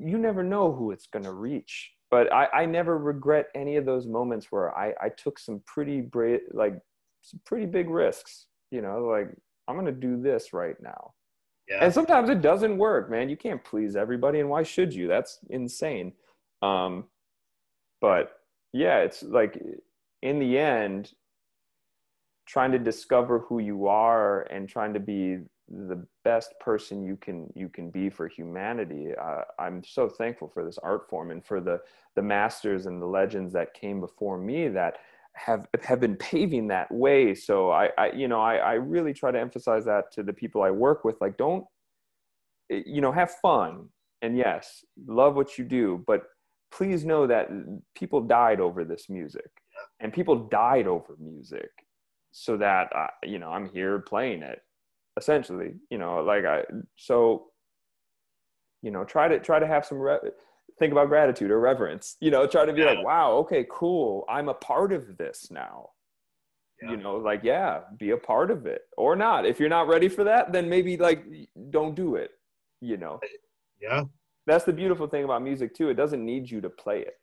you never know who it's going to reach. But I, I never regret any of those moments where I, I took some pretty brave like some pretty big risks you know like i'm gonna do this right now. Yeah. and sometimes it doesn't work man. You can't please everybody and why should you? That's insane. Um but yeah it's like in the end trying to discover who you are and trying to be the best person you can you can be for humanity uh, i'm so thankful for this art form and for the the masters and the legends that came before me that have have been paving that way. So I, I you know I, I really try to emphasize that to the people I work with. Like don't eh, you know have fun and yes love what you do, but please know that people died over this music and people died over music so that I, you know i'm here playing it essentially you know like i so you know try to try to have some re- think about gratitude or reverence you know try to be yeah. like wow okay cool i'm a part of this now. Yeah. you know like yeah be a part of it or not. If you're not ready for that then maybe like don't do it you know? Yeah. That's the beautiful thing about music too. It doesn't need you to play it.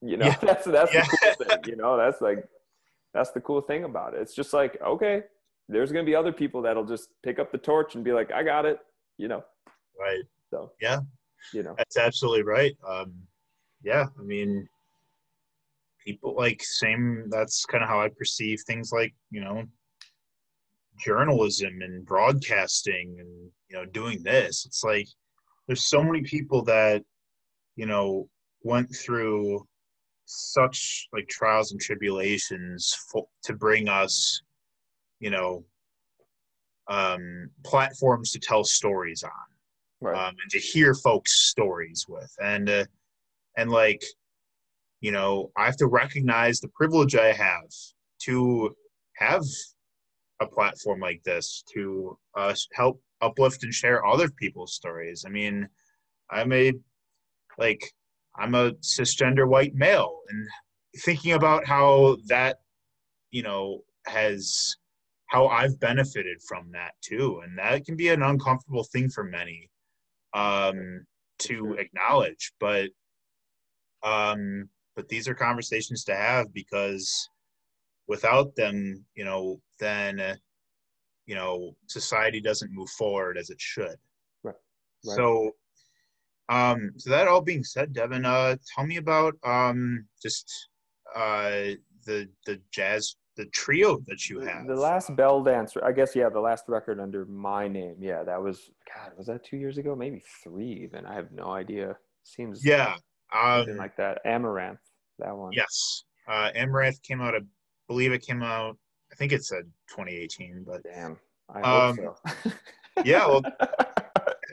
You know? Yeah. that's that's yeah. the cool thing you know? That's like that's the cool thing about it. It's just like okay there's going to be other people that'll just pick up the torch and be like i got it you know? Right. So. Yeah you know. That's absolutely right. Um yeah i mean people like same that's kind of how i perceive things like you know journalism and broadcasting and you know doing this. It's like there's so many people that you know went through such like trials and tribulations to bring us you know um platforms to tell stories on right. um, and to hear folks stories with. And uh, and like you know i have to recognize the privilege i have to have a platform like this to uh, help uplift and share other people's stories. I mean i made like i'm a cisgender white male. And thinking about how that you know has how i've benefited from that too. And that can be an uncomfortable thing for many um, to acknowledge. But um, but these are conversations to have because without them, you know, then uh, you know society doesn't move forward as it should. Right. right. So. Um, so that all being said, Devin, uh, tell me about um, just uh, the the jazz the trio that you have. The last Bell Dancer, I guess, yeah, the last record under my name. Yeah, that was God. Was that two years ago? Maybe three. Even I have no idea. Seems yeah, um, like that. Amaranth, that one. Yes, uh, Amaranth came out. I believe it came out. I think it said 2018, but damn, I hope um, so. yeah, well,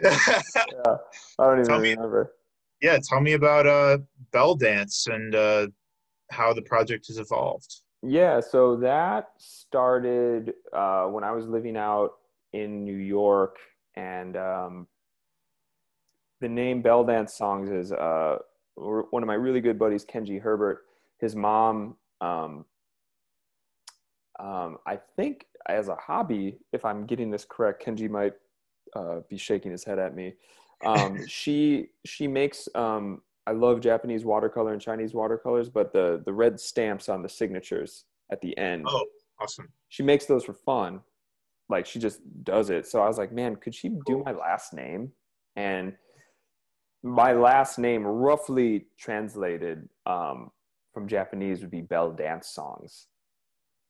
yeah, I don't even tell remember. Me, yeah, tell me about uh, Bell Dance and uh, how the project has evolved. Yeah, so that started uh, when I was living out in New York, and um, the name Bell Dance Songs is uh, one of my really good buddies, Kenji Herbert. His mom, um, um, I think, as a hobby, if I'm getting this correct, Kenji might uh, be shaking his head at me. Um, she she makes um, I love Japanese watercolor and Chinese watercolors, but the the red stamps on the signatures at the end. Oh, awesome! She makes those for fun, like she just does it. So I was like, man, could she do my last name? And my last name, roughly translated um, from Japanese, would be Bell Dance Songs.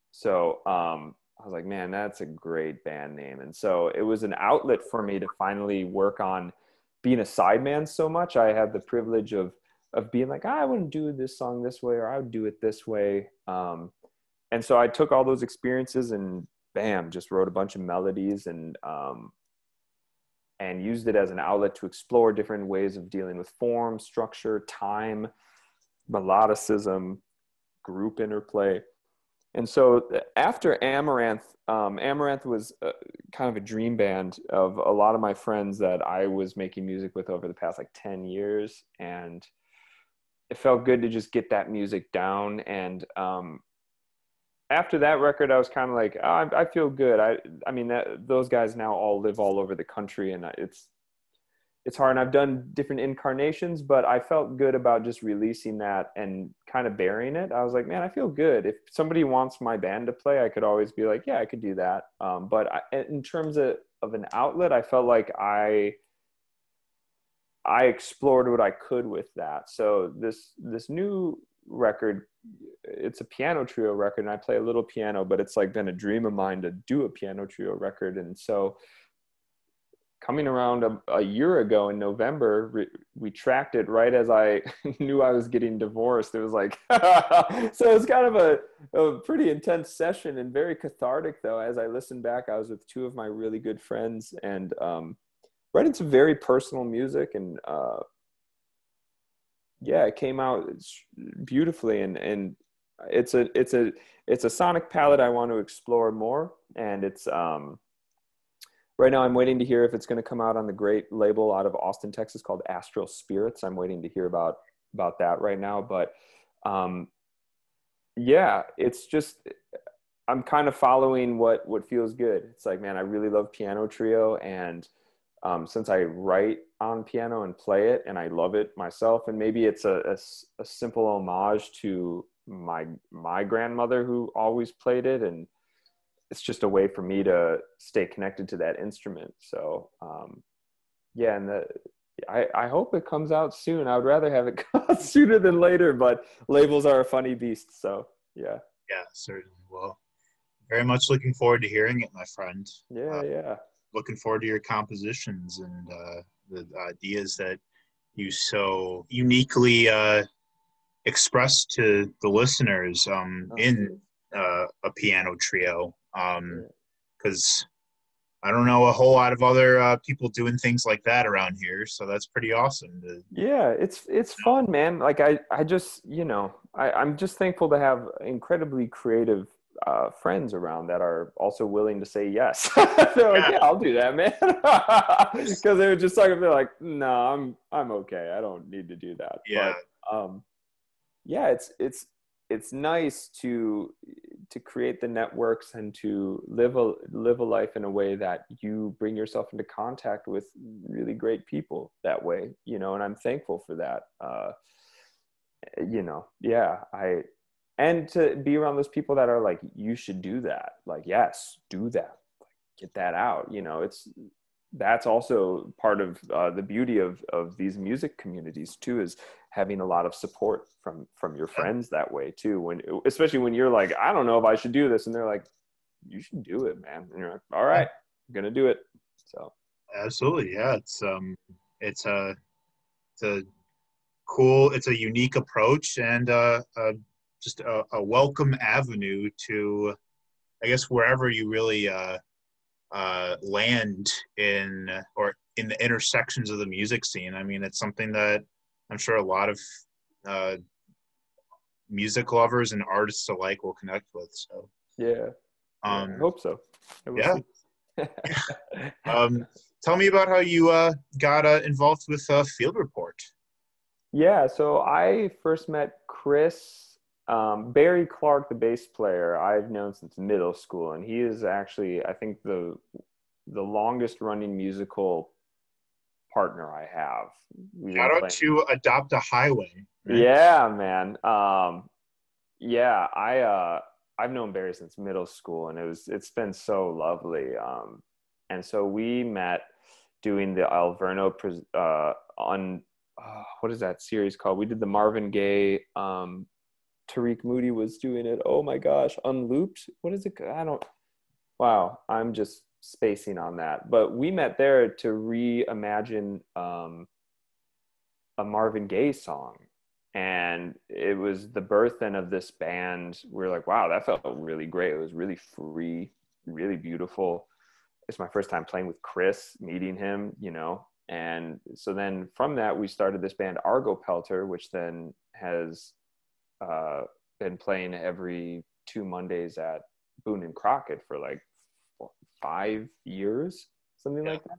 So um, I was like, man, that's a great band name. And so it was an outlet for me to finally work on being a sideman so much, I had the privilege of of being like, ah, I wouldn't do this song this way, or I would do it this way. Um, and so I took all those experiences and bam, just wrote a bunch of melodies and um, and used it as an outlet to explore different ways of dealing with form, structure, time, melodicism, group interplay. And so after Amaranth, um, Amaranth was uh, kind of a dream band of a lot of my friends that I was making music with over the past like 10 years. And it felt good to just get that music down. And um, after that record, I was kind of like, oh, I, I, feel good. I, I mean, that, those guys now all live all over the country and it's, it's hard and i've done different incarnations but i felt good about just releasing that and kind of burying it. I was like man i feel good. If somebody wants my band to play i could always be like yeah i could do that um, but I, in terms of, of an outlet i felt like i i explored what i could with that. So this this new record it's a piano trio record and i play a little piano but it's like been a dream of mine to do a piano trio record. And so coming around a, a year ago in November, re, we tracked it right as I knew I was getting divorced. It was like, so it's kind of a, a pretty intense session and very cathartic though. As I listened back, I was with two of my really good friends and um, writing some very personal music and uh, yeah, it came out beautifully and, and it's a, it's a, it's a sonic palette I want to explore more. And it's, um, right now i'm waiting to hear if it's going to come out on the great label out of austin texas called astral spirits. I'm waiting to hear about about that right now but um yeah it's just i'm kind of following what what feels good. It's like man i really love piano trio and um, since i write on piano and play it and i love it myself and maybe it's a, a, a simple homage to my my grandmother who always played it and it's just a way for me to stay connected to that instrument. So um, yeah, and the, I, I hope it comes out soon. I would rather have it come out sooner than later, but labels are a funny beast. So yeah. Yeah, certainly. Well, very much looking forward to hearing it, my friend. Yeah, uh, yeah. Looking forward to your compositions and uh, the ideas that you so uniquely uh, express to the listeners um, oh, in uh, a piano trio um because I don't know a whole lot of other uh, people doing things like that around here, so that's pretty awesome. To, yeah, it's it's fun, man. Like I I just you know I I'm just thankful to have incredibly creative uh, friends around that are also willing to say yes. They're like, yeah. yeah, I'll do that, man. Because they were just talking, they're like, no, I'm I'm okay. I don't need to do that. Yeah. But, um, yeah, it's it's it's nice to to create the networks and to live a live a life in a way that you bring yourself into contact with really great people that way you know and i'm thankful for that uh you know yeah i and to be around those people that are like you should do that. Like yes do that. Get that out. You know it's that's also part of uh, the beauty of of these music communities too is having a lot of support from from your friends that way too when especially when you're like i don't know if i should do this and they're like you should do it man and you're like all right i'm gonna do it. So. Absolutely yeah it's um it's a it's a cool it's a unique approach and uh, uh just a, a welcome avenue to i guess wherever you really uh uh, land in or in the intersections of the music scene. I mean, it's something that I'm sure a lot of uh, music lovers and artists alike will connect with. So yeah, um, I hope so. Yeah. um, tell me about how you uh, got uh, involved with uh, Field Report. Yeah, so I first met Chris um, Barry Clark, the bass player, I've known since middle school, and he is actually, I think, the the longest running musical partner I have. Shout out to Adopt a Highway. Yeah, man. Um, yeah, I uh, I've known Barry since middle school, and it was it's been so lovely. Um, and so we met doing the Alverno uh, on uh, what is that series called? We did the Marvin Gaye um, Tarik Moody was doing it. Oh my gosh, unlooped. What is it? I don't. Wow, I'm just spacing on that. But we met there to reimagine um, a Marvin Gaye song, and it was the birth then of this band. We are like, wow, that felt really great. It was really free, really beautiful. It's my first time playing with Chris, meeting him, you know. And so then from that, we started this band Argopelter, which then has uh, been playing every two Mondays at Boone and Crockett for like five years, something yeah. like that.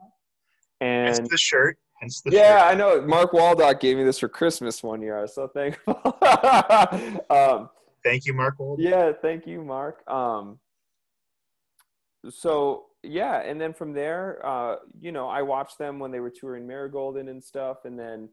And hence the shirt. Hence the yeah, shirt. I know. Mark Waldock gave me this for Christmas one year. I was so thankful. um, thank you, Mark Waldock. Yeah, thank you, Mark. Um, so yeah, and then from there, uh, you know, I watched them when they were touring Marigolden and stuff, and then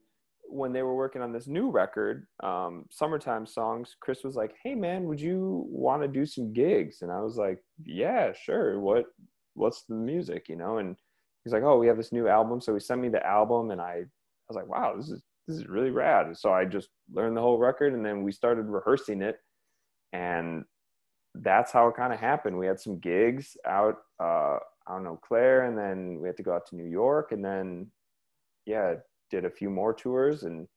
when they were working on this new record, um, Summertime Songs, Chris was like, "Hey man, would you want to do some gigs?" And I was like, "Yeah, sure. What what's the music, you know?" And he's like, "Oh, we have this new album." So he sent me the album, and I I was like, "Wow, this is this is really rad." So I just learned the whole record, and then we started rehearsing it, and that's how it kind of happened. We had some gigs out uh, I don't know Claire, and then we had to go out to New York, and then yeah, did a few more tours, and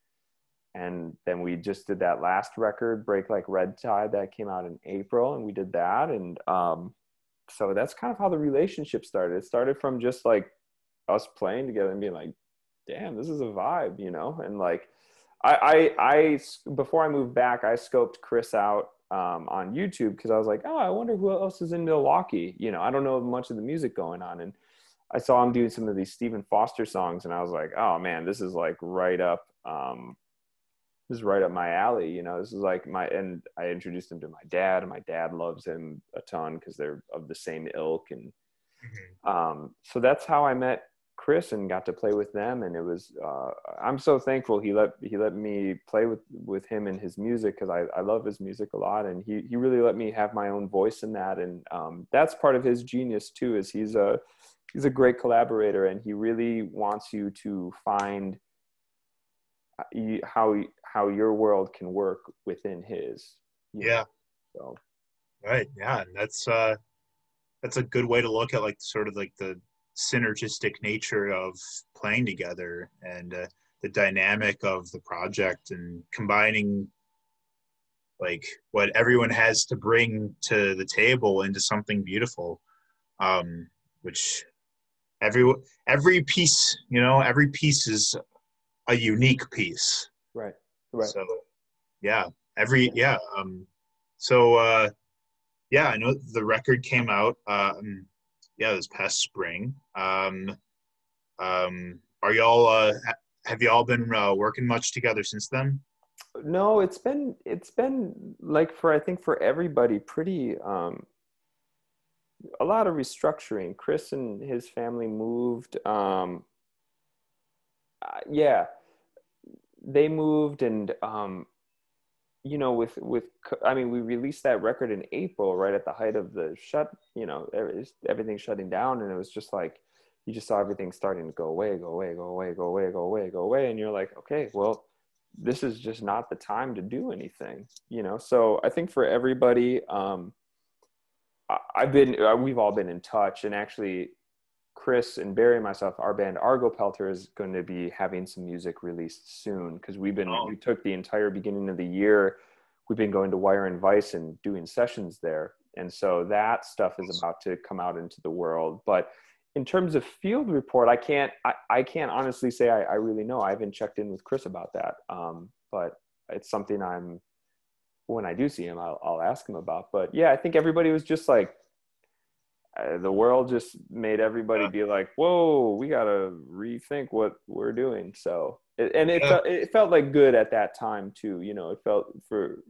and then we just did that last record, Brake Light Red Tide, that came out in April, and we did that, and um, so that's kind of how the relationship started. It started from just like us playing together and being like, damn, this is a vibe, you know, and like. I, I, I, before I moved back, I scoped Chris out um, on YouTube because I was like, oh, I wonder who else is in Milwaukee. You know, I don't know much of the music going on, and I saw him doing some of these Stephen Foster songs, and I was like, oh man, this is like right up, um, this is right up my alley. You know, this is like my, and I introduced him to my dad, and my dad loves him a ton because they're of the same ilk, and mm-hmm. um, so that's how I met Chris and got to play with them, and it was uh, I'm so thankful he let he let me play with with him and his music because I, I love his music a lot, and he he really let me have my own voice in that, and um, that's part of his genius too. Is he's a he's a great collaborator, and he really wants you to find uh, how how your world can work within his. Yeah. Know? So. Right. Yeah, and that's uh, that's a good way to look at like sort of like the synergistic nature of playing together and uh, the dynamic of the project and combining like what everyone has to bring to the table into something beautiful um, which every every piece you know every piece is a unique piece right right so yeah every yeah um so uh yeah i know the record came out um yeah, this past spring. Um, um, are y'all uh, have y'all been uh, working much together since then? No, it's been it's been like for I think for everybody pretty um, a lot of restructuring. Chris and his family moved. Um, uh, yeah, they moved and um, you know with with i mean we released that record in april right at the height of the shut you know everything shutting down and it was just like you just saw everything starting to go away go away go away go away go away go away and you're like okay well this is just not the time to do anything you know so i think for everybody um i've been uh, we've all been in touch and actually Chris and Barry and myself, our band Argopelter is going to be having some music released soon because we've been oh. we took the entire beginning of the year. We've been going to Wire and Vice and doing sessions there, and so that stuff is about to come out into the world. But in terms of field report, I can't I, I can't honestly say I, I really know. I haven't checked in with Chris about that, um, but it's something I'm when I do see him, I'll, I'll ask him about. But yeah, I think everybody was just like uh, the world just made everybody be like, "Whoa, we gotta rethink what we're doing." So, it, and it yeah. felt, it felt like good at that time too. You know, it felt for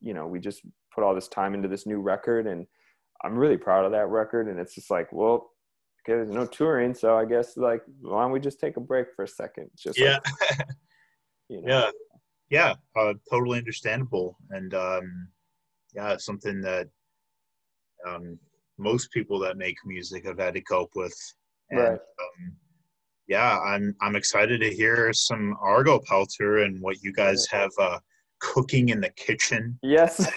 you know we just put all this time into this new record, and I'm really proud of that record. And it's just like, well, okay, there's no touring, so I guess like why don't we just take a break for a second? Just yeah, like, you know. yeah, yeah, uh, totally understandable, and um, yeah, something that um, most people that make music have had to cope with. And, right. Um, yeah, I'm I'm excited to hear some Argopelter and what you guys have uh, cooking in the kitchen. Yes.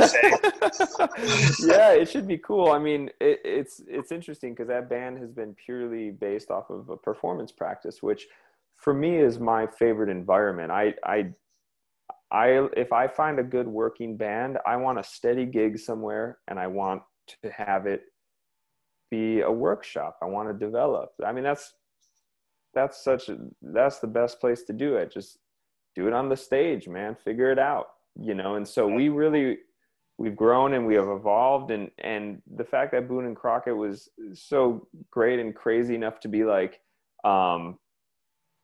yeah, it should be cool. I mean, it, it's it's interesting because that band has been purely based off of a performance practice, which for me is my favorite environment. I I I if I find a good working band, I want a steady gig somewhere, and I want to have it be a workshop. I want to develop. I mean that's that's such a, that's the best place to do it. Just do it on the stage man. Figure it out you know? And so we really we've grown and we have evolved. And and the fact that boone and crockett was so great and crazy enough to be like um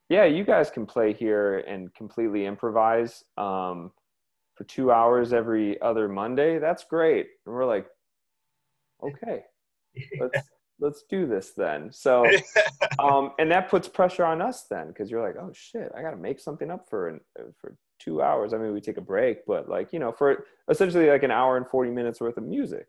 yeah you guys can play here and completely improvise um for two hours every other monday. That's great. And we're like okay let's let's do this then. So um and that puts pressure on us then because you're like oh shit i gotta make something up for an, for two hours. I mean we take a break but like you know for essentially like an hour and 40 minutes worth of music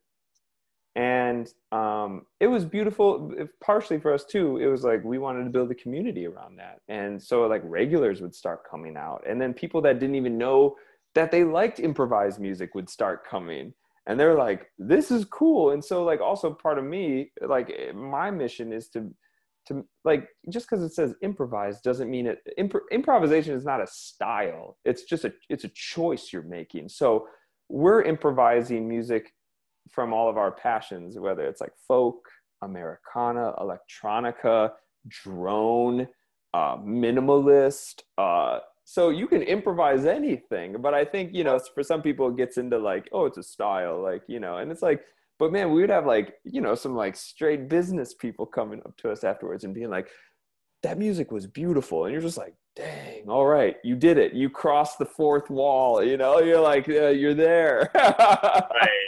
and um, it was beautiful partially for us too it was like we wanted to build a community around that. And so like regulars would start coming out. And then people that didn't even know that they liked improvised music would start coming. And they're like this is cool. And so like also part of me like my mission is to to like just because it says improvise doesn't mean it imp- improvisation is not a style. It's just a it's a choice you're making. So we're improvising music from all of our passions whether it's like folk americana electronica drone uh, minimalist uh, so you can improvise anything but i think you know for some people it gets into like oh it's a style like you know and it's like but man we would have like you know some like straight business people coming up to us afterwards and being like that music was beautiful. And you're just like dang all right you did it. You crossed the fourth wall you know? You're like you're there. Right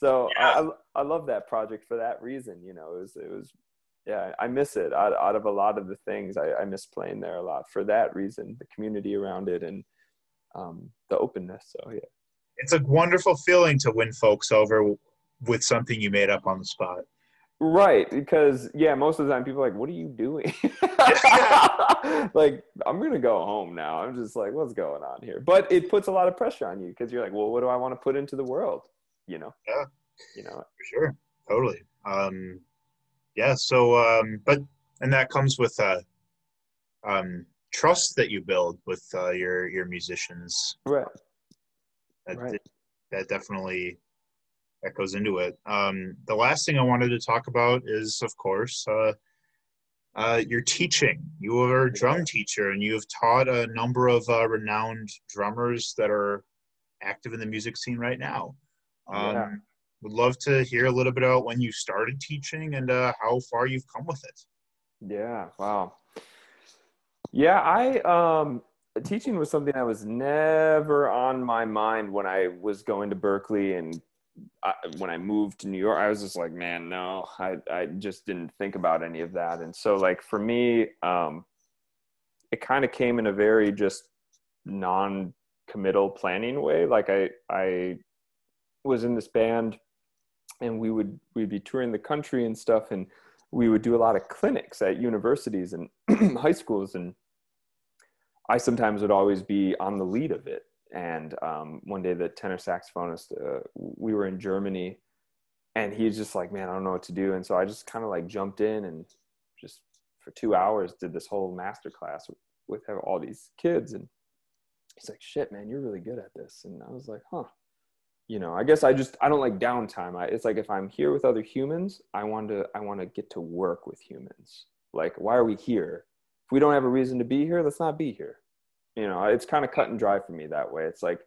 so yeah. I, I love that project for that reason you know it was it was yeah, I miss it. Out, out of a lot of the things, I, I miss playing there a lot for that reason, the community around it and um, the openness. So yeah, it's a wonderful feeling to win folks over with something you made up on the spot. Right, because yeah, most of the time people are like, "What are you doing?" like, I'm gonna go home now. I'm just like, "What's going on here?" But it puts a lot of pressure on you because you're like, "Well, what do I want to put into the world?" You know? Yeah. You know. For sure. Totally. Um, yeah so um but and that comes with uh um trust that you build with uh, your your musicians right that, right. that definitely that goes into it um the last thing i wanted to talk about is of course uh uh, your teaching. You are a drum teacher, and you have taught a number of uh, renowned drummers that are active in the music scene right now. Um, yeah would love to hear a little bit about when you started teaching and uh, how far you've come with it. Yeah. Wow. Yeah, I um, teaching was something that was never on my mind when I was going to Berklee and I, when I moved to New York. I was just like, man, no, I I just didn't think about any of that. And so, like for me, um, it kind of came in a very just non-committal planning way. Like I I was in this band and we would we'd be touring the country and stuff and we would do a lot of clinics at universities and high schools and i sometimes would always be on the lead of it. And um, one day the tenor saxophonist uh, we were in germany and he's just like man i don't know what to do. And so i just kind of like jumped in and just for two hours did this whole master class with, with all these kids and he's like shit man you're really good at this. And i was like huh you know i guess i just i don't like downtime. I, it's like if i'm here with other humans i want to i want to get to work with humans. Like why are we here? If we don't have a reason to be here let's not be here. You know it's kind of cut and dry for me that way. It's like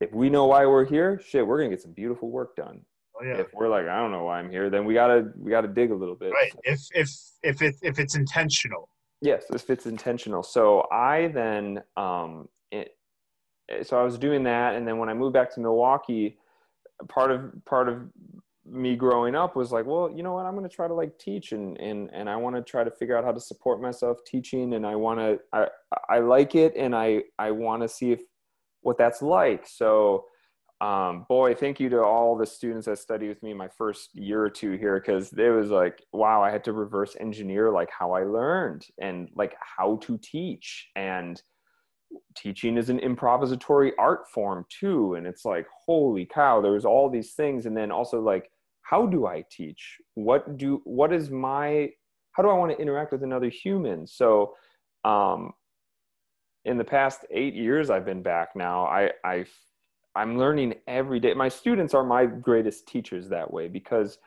if we know why we're here shit we're gonna get some beautiful work done. Oh, yeah. if we're like i don't know why i'm here then we gotta we gotta dig a little bit. Right. If if if it if it's intentional. Yes if it's intentional. So i then um it, so I was doing that, and then when I moved back to Milwaukee, part of part of me growing up was like, well, you know what, I'm going to try to like teach, and and and I want to try to figure out how to support myself teaching, and I want to, I I like it, and I I want to see if what that's like. So, um, boy, thank you to all the students that studied with me my first year or two here, because it was like, wow, I had to reverse engineer like how I learned and like how to teach and teaching is an improvisatory art form too and it's like holy cow there's all these things. And then also like how do i teach? What do what is my how do i want to interact with another human? So um in the past eight years i've been back now i i i'm learning every day. My students are my greatest teachers that way because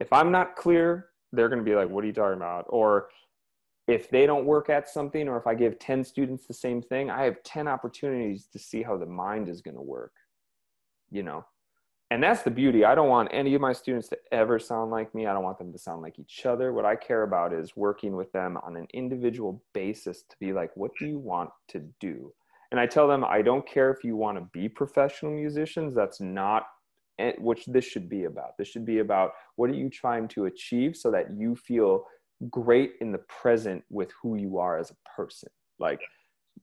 if i'm not clear they're going to be like what are you talking about? Or if they don't work at something or if I give 10 students the same thing, I have 10 opportunities to see how the mind is going to work, you know? And that's the beauty. I don't want any of my students to ever sound like me. I don't want them to sound like each other. What I care about is working with them on an individual basis to be like, what do you want to do? And I tell them, I don't care if you want to be professional musicians. That's not eh, which this should be about. This should be about what are you trying to achieve so that you feel great in the present with who you are as a person. Like,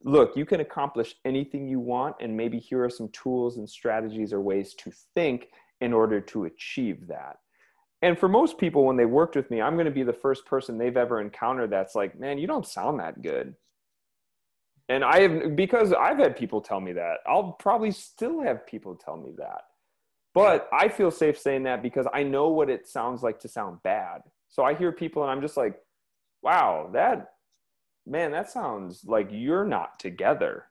look, you can accomplish anything you want, and maybe here are some tools and strategies or ways to think in order to achieve that. And for most people, when they worked with me, I'm going to be the first person they've ever encountered that's like, man, you don't sound that good. And I have, because I've had people tell me that, I'll probably still have people tell me that. But I feel safe saying that because I know what it sounds like to sound bad. So I hear people and I'm just like, wow, that, man, that sounds like you're not together.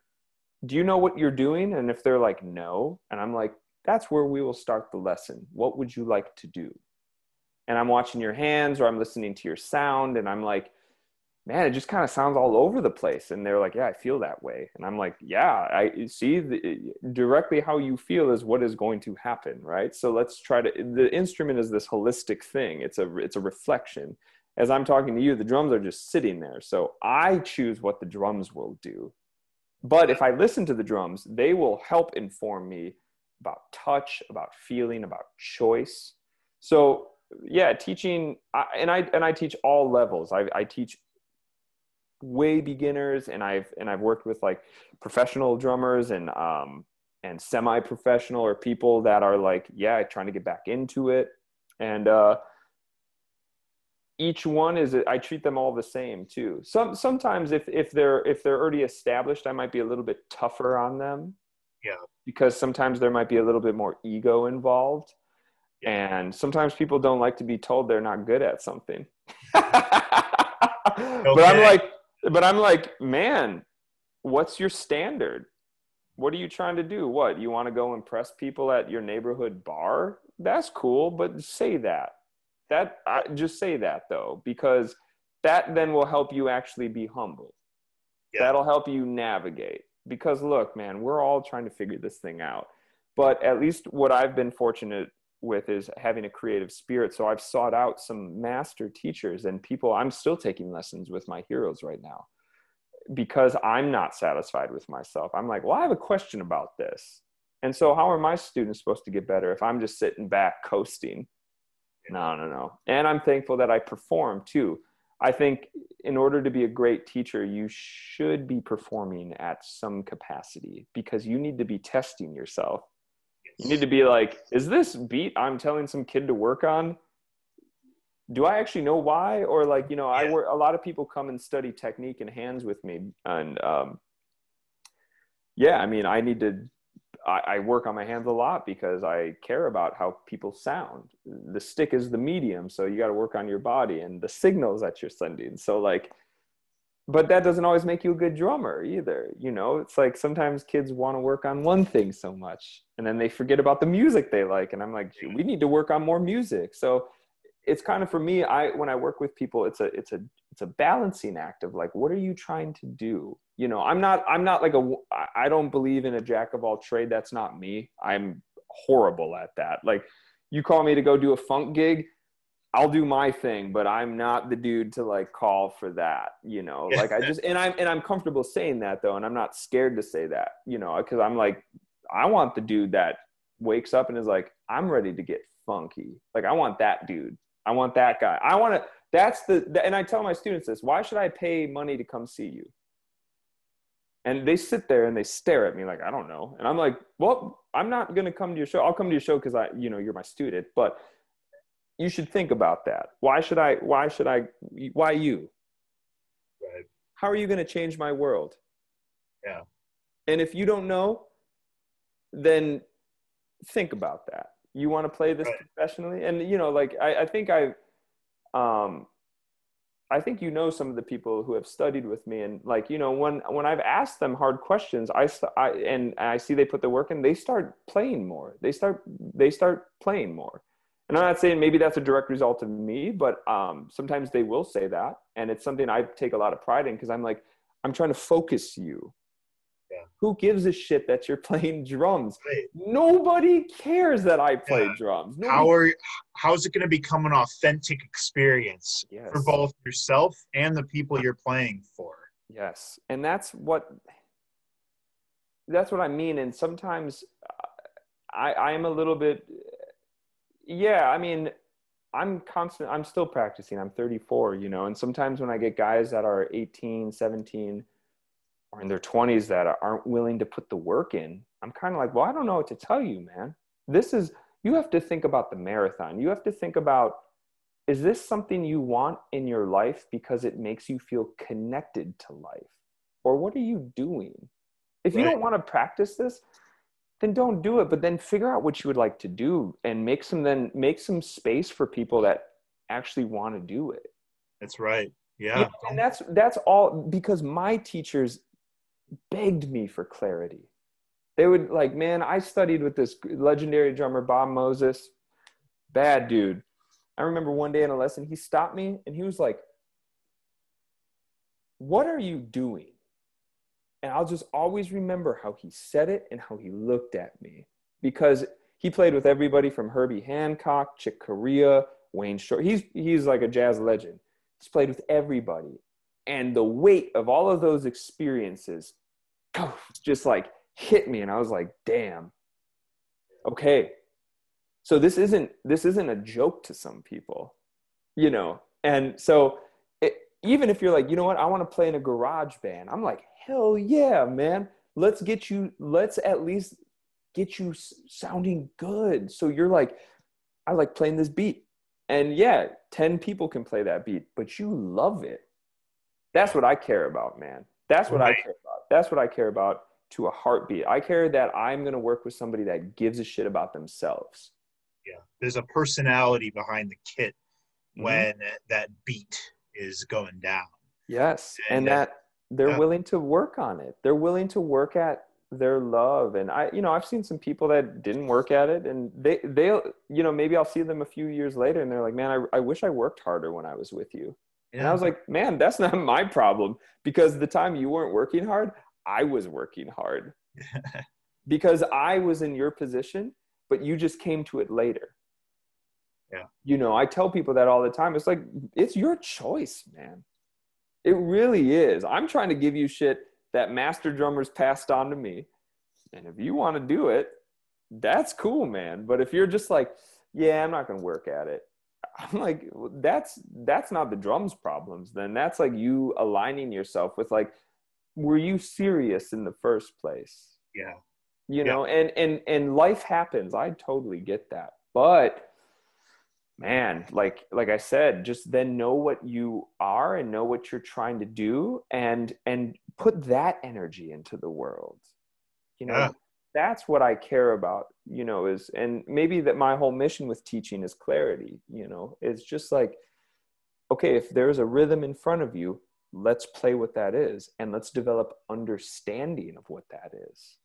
Do you know what you're doing? And if they're like, no, and I'm like, that's where we will start the lesson. What would you like to do? And I'm watching your hands or I'm listening to your sound and I'm like, man, it just kind of sounds all over the place. And they're like, yeah, I feel that way. And I'm like, yeah, I eh, see the, eh, eh, directly how you feel is what is going to happen. Right. So let's try to, the instrument is this holistic thing. It's a, it's a reflection. As I'm talking to you, the drums are just sitting there. So I choose what the drums will do. But if I listen to the drums, they will help inform me about touch, about feeling, about choice. So yeah, teaching, and I and I teach all levels. I, I teach way beginners, and I've and I've worked with like professional drummers and um and semi-professional or people that are like yeah trying to get back into it. And uh each one is i treat them all the same too. Some sometimes if if they're if they're already established i might be a little bit tougher on them. Yeah. Because sometimes there might be a little bit more ego involved. Yeah. and sometimes people don't like to be told they're not good at something. Okay. but i'm like but i'm like man what's your standard? What are you trying to do? What you want to go impress people at your neighborhood bar? That's cool but say that. That I, just say that though because that then will help you actually be humble. Yeah. that'll help you navigate. Because look man we're all trying to figure this thing out. But at least what i've been fortunate with is having a creative spirit. So i've sought out some master teachers and people i'm still taking lessons with my heroes right now because i'm not satisfied with myself. I'm like well i have a question about this. And so how are my students supposed to get better if i'm just sitting back coasting? No no no. And i'm thankful that i perform too. I think in order to be a great teacher, you should be performing at some capacity because you need to be testing yourself. You need to be like, is this beat I'm telling some kid to work on? Do I actually know why? Or like, you know, yeah. I work, a lot of people come and study technique and hands with me. And um, yeah, I mean, I need to I, I, work on my hands a lot because I care about how people sound. The stick is the medium, so you got to work on your body and the signals that you're sending. So like, but that doesn't always make you a good drummer either. You know, it's like sometimes kids want to work on one thing so much, and then they forget about the music they like. And I'm like, we need to work on more music. So it's kind of for me. I when I work with people, it's a it's a it's a balancing act of like, what are you trying to do? you know i'm not i'm not like a i don't believe in a jack of all trade that's not me i'm horrible at that like you call me to go do a funk gig i'll do my thing but i'm not the dude to like call for that you know? Like i just and i'm and i'm comfortable saying that though and i'm not scared to say that you know? Because i'm like i want the dude that wakes up and is like i'm ready to get funky. Like i want that dude. I want that guy. I want to that's the and i tell my students this why should i pay money to come see you? And they sit there and they stare at me like i don't know. And i'm like well i'm not going to come to your show. I'll come to your show because i you know you're my student but you should think about that why should i why should i why you right. how are you going to change my world yeah and if you don't know then think about that you want to play this right. professionally and you know like i, I think i um I think you know some of the people who have studied with me, and like you know, when when I've asked them hard questions, I, I and I see they put the work in, they start playing more. They start they start playing more. And I'm not saying maybe that's a direct result of me, but um, sometimes they will say that, and it's something I take a lot of pride in because I'm like, I'm trying to focus you. Yeah. Who gives a shit that you're playing drums? Right. Nobody cares that I play yeah. drums. Nobody how are how's it going to become an authentic experience yes. for both yourself and the people you're playing for? Yes, and that's what that's what I mean. And sometimes uh, I I am a little bit yeah. I mean. I'm constant I'm still practicing. I'm 34, you know, and sometimes when I get guys that are 18, 17, or in their 20s that aren't willing to put the work in, I'm kind of like, well, I don't know what to tell you, man. This is, you have to think about the marathon. You have to think about, is this something you want in your life because it makes you feel connected to life? Or what are you doing? If you right. don't want to practice this, then don't do it. But then figure out what you would like to do and make some then make some space for people that actually want to do it. That's right. Yeah. And that's that's all because my teachers begged me for clarity. They would like, man, I studied with this legendary drummer Bob Moses. Bad dude. I remember one day in a lesson, he stopped me and he was like, What are you doing? And I'll just always remember how he said it and how he looked at me because he played with everybody from Herbie Hancock, Chick Corea, Wayne Shorter. He's, he's like a jazz legend. He's played with everybody. And the weight of all of those experiences just like hit me. And I was like, damn, okay. So this isn't, this isn't a joke to some people, you know? And so even if you're like, you know what, I want to play in a garage band. I'm like, hell yeah, man. Let's get you, let's at least get you sounding good. So you're like, I like playing this beat. And yeah, 10 people can play that beat, but you love it. That's what I care about, man. That's what right. I care about. That's what I care about to a heartbeat. I care that I'm going to work with somebody that gives a shit about themselves. Yeah. There's a personality behind the kit mm-hmm. when that beat is going down. Yes. And, and that they're yeah. willing to work on it. They're willing to work at their love and i you know i've seen some people that didn't work at it and they they'll you know maybe i'll see them a few years later and they're like man i, I wish i worked harder when i was with you yeah. and i was like man that's not my problem because the time you weren't working hard i was working hard because i was in your position but you just came to it later yeah you know i tell people that all the time it's like it's your choice man it really is i'm trying to give you shit that master drummers passed on to me. And if you want to do it, that's cool, man. But if you're just like, yeah, I'm not going to work at it. I'm like, that's that's not the drums problems. Then that's like you aligning yourself with like, were you serious in the first place? Yeah. You know, and and and life happens. I totally get that. But man like like i said just then know what you are and know what you're trying to do and and put that energy into the world you know yeah. that's what i care about you know is and maybe that my whole mission with teaching is clarity you know it's just like okay if there's a rhythm in front of you let's play what that is and let's develop understanding of what that is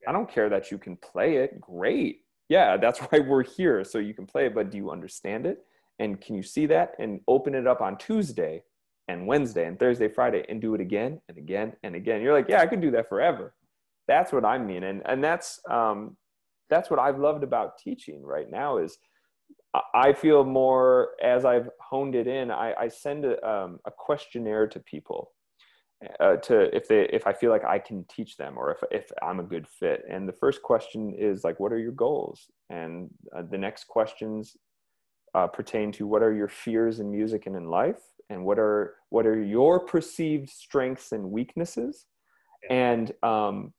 yeah. i don't care that you can play it great yeah, that's why we're here. So you can play it, but do you understand it? And can you see that and open it up on Tuesday and Wednesday and Thursday, Friday and do it again and again and again? You're like, yeah, I could do that forever. That's what I mean. And, and that's, um, that's what I've loved about teaching right now is I feel more as I've honed it in, I, I send a, um, a questionnaire to people uh, to if they if I feel like I can teach them or if if I'm a good fit. And the first question is like, what are your goals? And uh, the next questions uh, pertain to what are your fears in music and in life, and what are what are your perceived strengths and weaknesses, and um,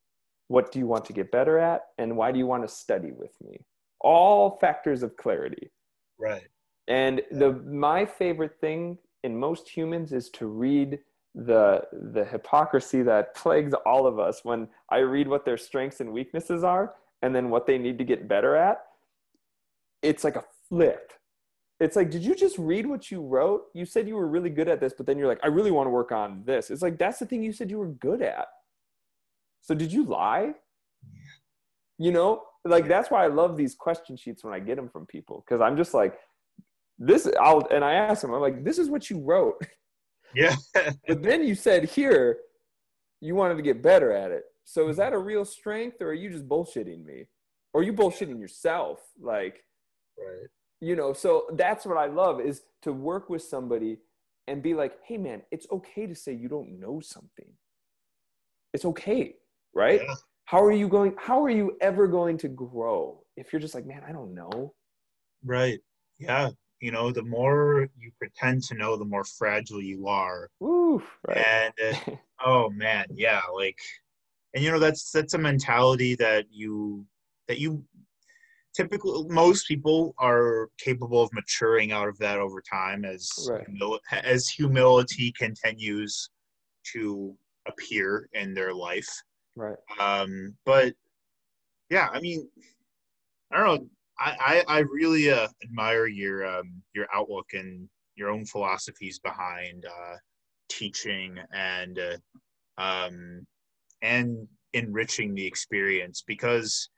what do you want to get better at, and why do you want to study with me? All factors of clarity. Right. And the my favorite thing in most humans is to read the the hypocrisy that plagues all of us when I read what their strengths and weaknesses are and then what they need to get better at. It's like a flip. It's like, did you just read what you wrote? You said you were really good at this, but then you're like, I really want to work on this. It's like that's the thing you said you were good at. So did you lie? You know, like that's why I love these question sheets when I get them from people because I'm just like, this. I'll and I ask them, I'm like, this is what you wrote. Yeah. but then you said here you wanted to get better at it. So is that a real strength or are you just bullshitting me? Or are you bullshitting yourself? Like Right. You know, so that's what I love is to work with somebody and be like, "Hey man, it's okay to say you don't know something. It's okay, right? Yeah. How are you going how are you ever going to grow if you're just like, "Man, I don't know." Right. Yeah you know the more you pretend to know the more fragile you are Ooh, right. and uh, oh man yeah like and you know that's that's a mentality that you that you typically most people are capable of maturing out of that over time as right. humil- as humility continues to appear in their life right um but yeah, I mean, I don't know. I, I, I really uh, admire your um, your outlook and your own philosophies behind uh, teaching and uh, um, and enriching the experience because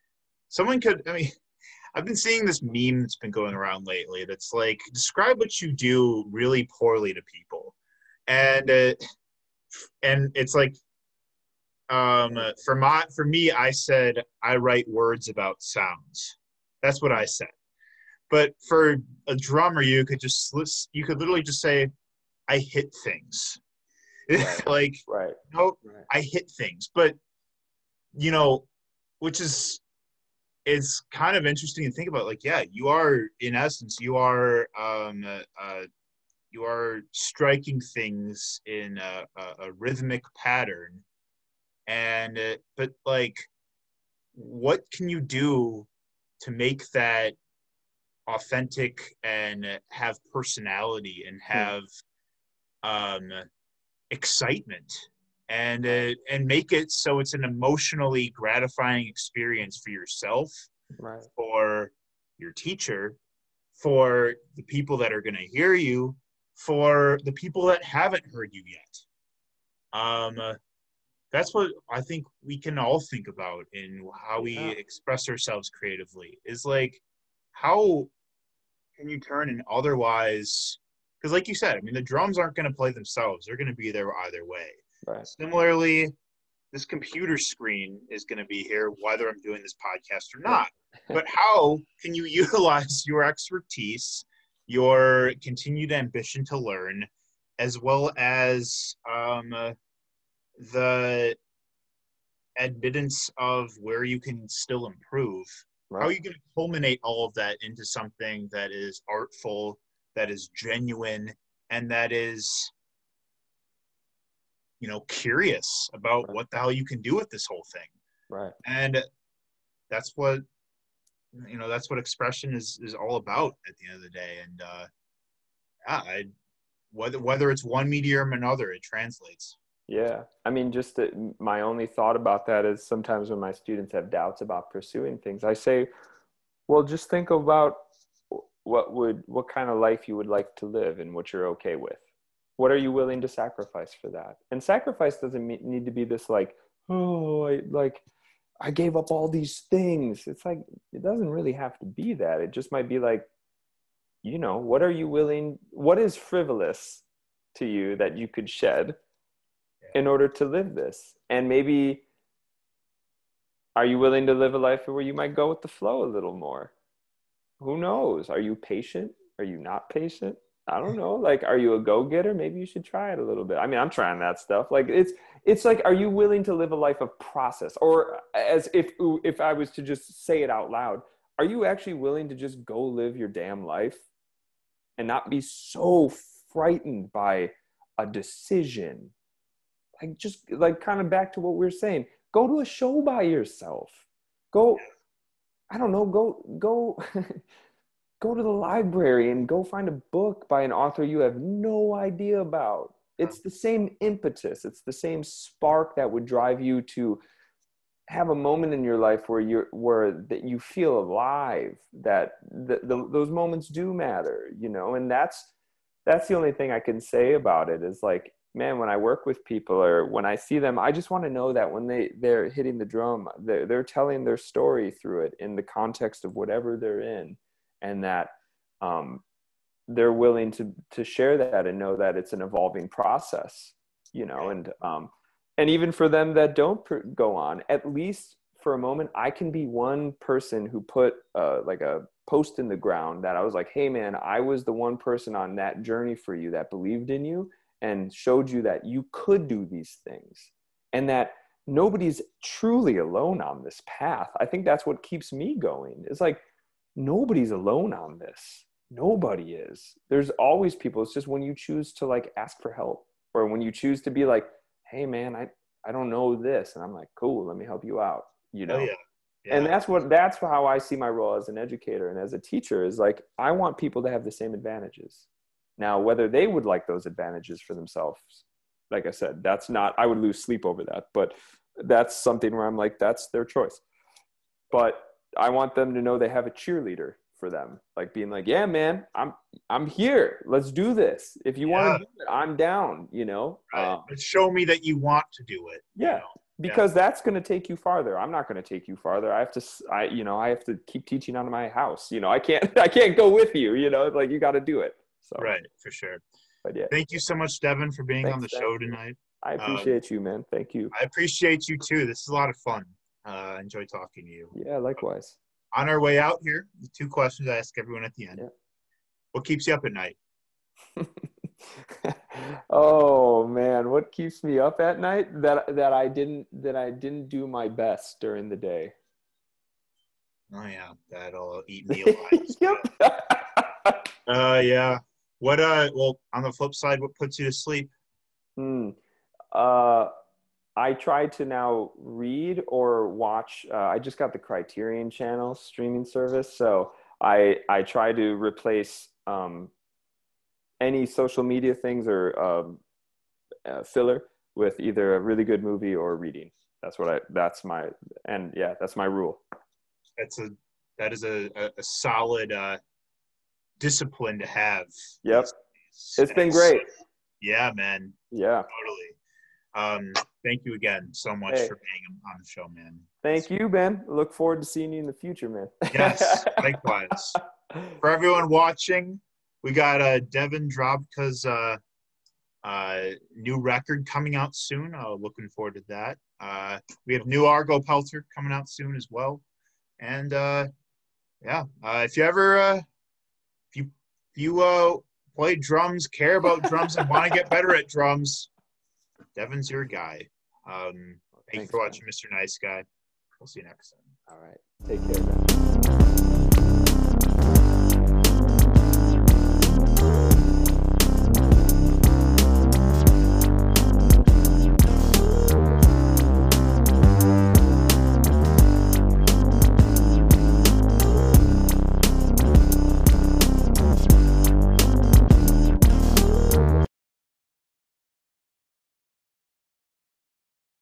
someone could i mean i've been seeing this meme that's been going around lately that's like describe what you do really poorly to people. And uh, and it's like um for my for me i said i write words about sounds that's what i said. But for a drummer you could just you could literally just say i hit things. Right. like right. no right. i hit things. But you know which is it's kind of interesting to think about. Like yeah you are in essence you are um uh, you are striking things in a, a, a rhythmic pattern. And uh, but like what can you do to make that authentic and have personality and hmm. have um excitement and uh, and make it so it's an emotionally gratifying experience for yourself right. for your teacher for the people that are going to hear you for the people that haven't heard you yet um that's what i think we can all think about in how we yeah. express ourselves creatively is like how can you turn an otherwise because like you said i mean the drums aren't going to play themselves they're going to be there either way Right. Similarly, this computer screen is going to be here whether I'm doing this podcast or not. but how can you utilize your expertise, your continued ambition to learn, as well as um, the admittance of where you can still improve? Right. How are you going to culminate all of that into something that is artful, that is genuine, and that is you know curious about what the hell you can do with this whole thing right and that's what you know that's what expression is is all about at the end of the day and uh yeah I, whether whether it's one medium or another it translates yeah. I mean just my only thought about that is sometimes when my students have doubts about pursuing things i say well just think about what would what kind of life you would like to live and what you're okay with. What are you willing to sacrifice for that? And sacrifice doesn't need to be this like oh I, like i gave up all these things. It's like it doesn't really have to be that. It just might be like you know what are you willing what is frivolous to you that you could shed in order to live this and maybe are you willing to live a life where you might go with the flow a little more who knows are you patient are you not patient I don't know. Like, are you a go getter? Maybe you should try it a little bit. I mean, I'm trying that stuff. Like, it's it's like, are you willing to live a life of process, or as if if I was to just say it out loud, are you actually willing to just go live your damn life and not be so frightened by a decision? Like, just like kind of back to what we are saying. Go to a show by yourself. Go. I don't know. Go go. go to the library and go find a book by an author you have no idea about. It's the same impetus, it's the same spark that would drive you to have a moment in your life where you're where that you feel alive that the, the, those moments do matter you know and that's that's the only thing i can say about it is like man when i work with people or when i see them i just want to know that when they they're hitting the drum they're, they're telling their story through it in the context of whatever they're in and that um, they're willing to to share that and know that it's an evolving process you know and um, and even for them that don't pr- go on at least for a moment i can be one person who put uh, like a post in the ground that i was like hey man i was the one person on that journey for you that believed in you and showed you that you could do these things and that nobody's truly alone on this path. I think that's what keeps me going. It's like nobody's alone on this. Nobody is. There's always people. It's just when you choose to like ask for help or when you choose to be like hey man i i don't know this. And i'm like cool let me help you out you oh, know? oh, yeah. Yeah. and that's what that's how i see my role as an educator and as a teacher is like i want people to have the same advantages now whether they would like those advantages for themselves like i said that's not i would lose sleep over that but that's something where i'm like that's their choice but I want them to know they have a cheerleader for them, like being like, "Yeah, man, I'm I'm here. Let's do this. If you Yeah. want to do it, I'm down." You know, Right. Um, show me that you want to do it. you Yeah. know? because that's going to take you farther. I'm not going to take you farther. I have to, I, you know, I have to keep teaching out of my house. You know, I can't I can't go with you. You know, like you got to do it. So Right, for sure. But yeah, Thank you so much, Devin, for being on the Devin. show tonight. I um, appreciate you, man. Thank you. I appreciate you too. This is a lot of fun. Uh, I enjoy talking to you. Yeah, likewise. On our way out here, the two questions I ask everyone at the end. Yeah. What keeps you up at night? oh man, what keeps me up at night? That that I didn't that I didn't do my best during the day. Oh yeah, that'll eat me alive. yep. Uh, yeah. What? Uh, well, on the flip side, what puts you to sleep? Hmm. Uh, I try to now read or watch. Uh, I just got the Criterion Channel streaming service, so I I try to replace um, any social media things or um, uh, filler with either a really good movie or reading. That's what I. That's my and yeah, that's my rule. That's a that is a a, a solid uh, discipline to have. Yep. It's been great. Yeah, man. Yeah. Totally. Um, thank you again so much Hey. for being on the show, man. Thank you, Ben. Look forward to seeing you in the future, man. Yes, likewise. For everyone watching, we got uh, Devin Drobka's uh, uh, new record coming out soon. Uh, looking forward to that. Uh, we have new Argopelter coming out soon as well. And uh, yeah, uh, if you ever uh, you uh, play drums, care about drums, and want to get better at drums, Devin's your guy. Um, thank you Thanks, for man. watching, Mr. Nice Guy. We'll see you next time. All right. Take care, man.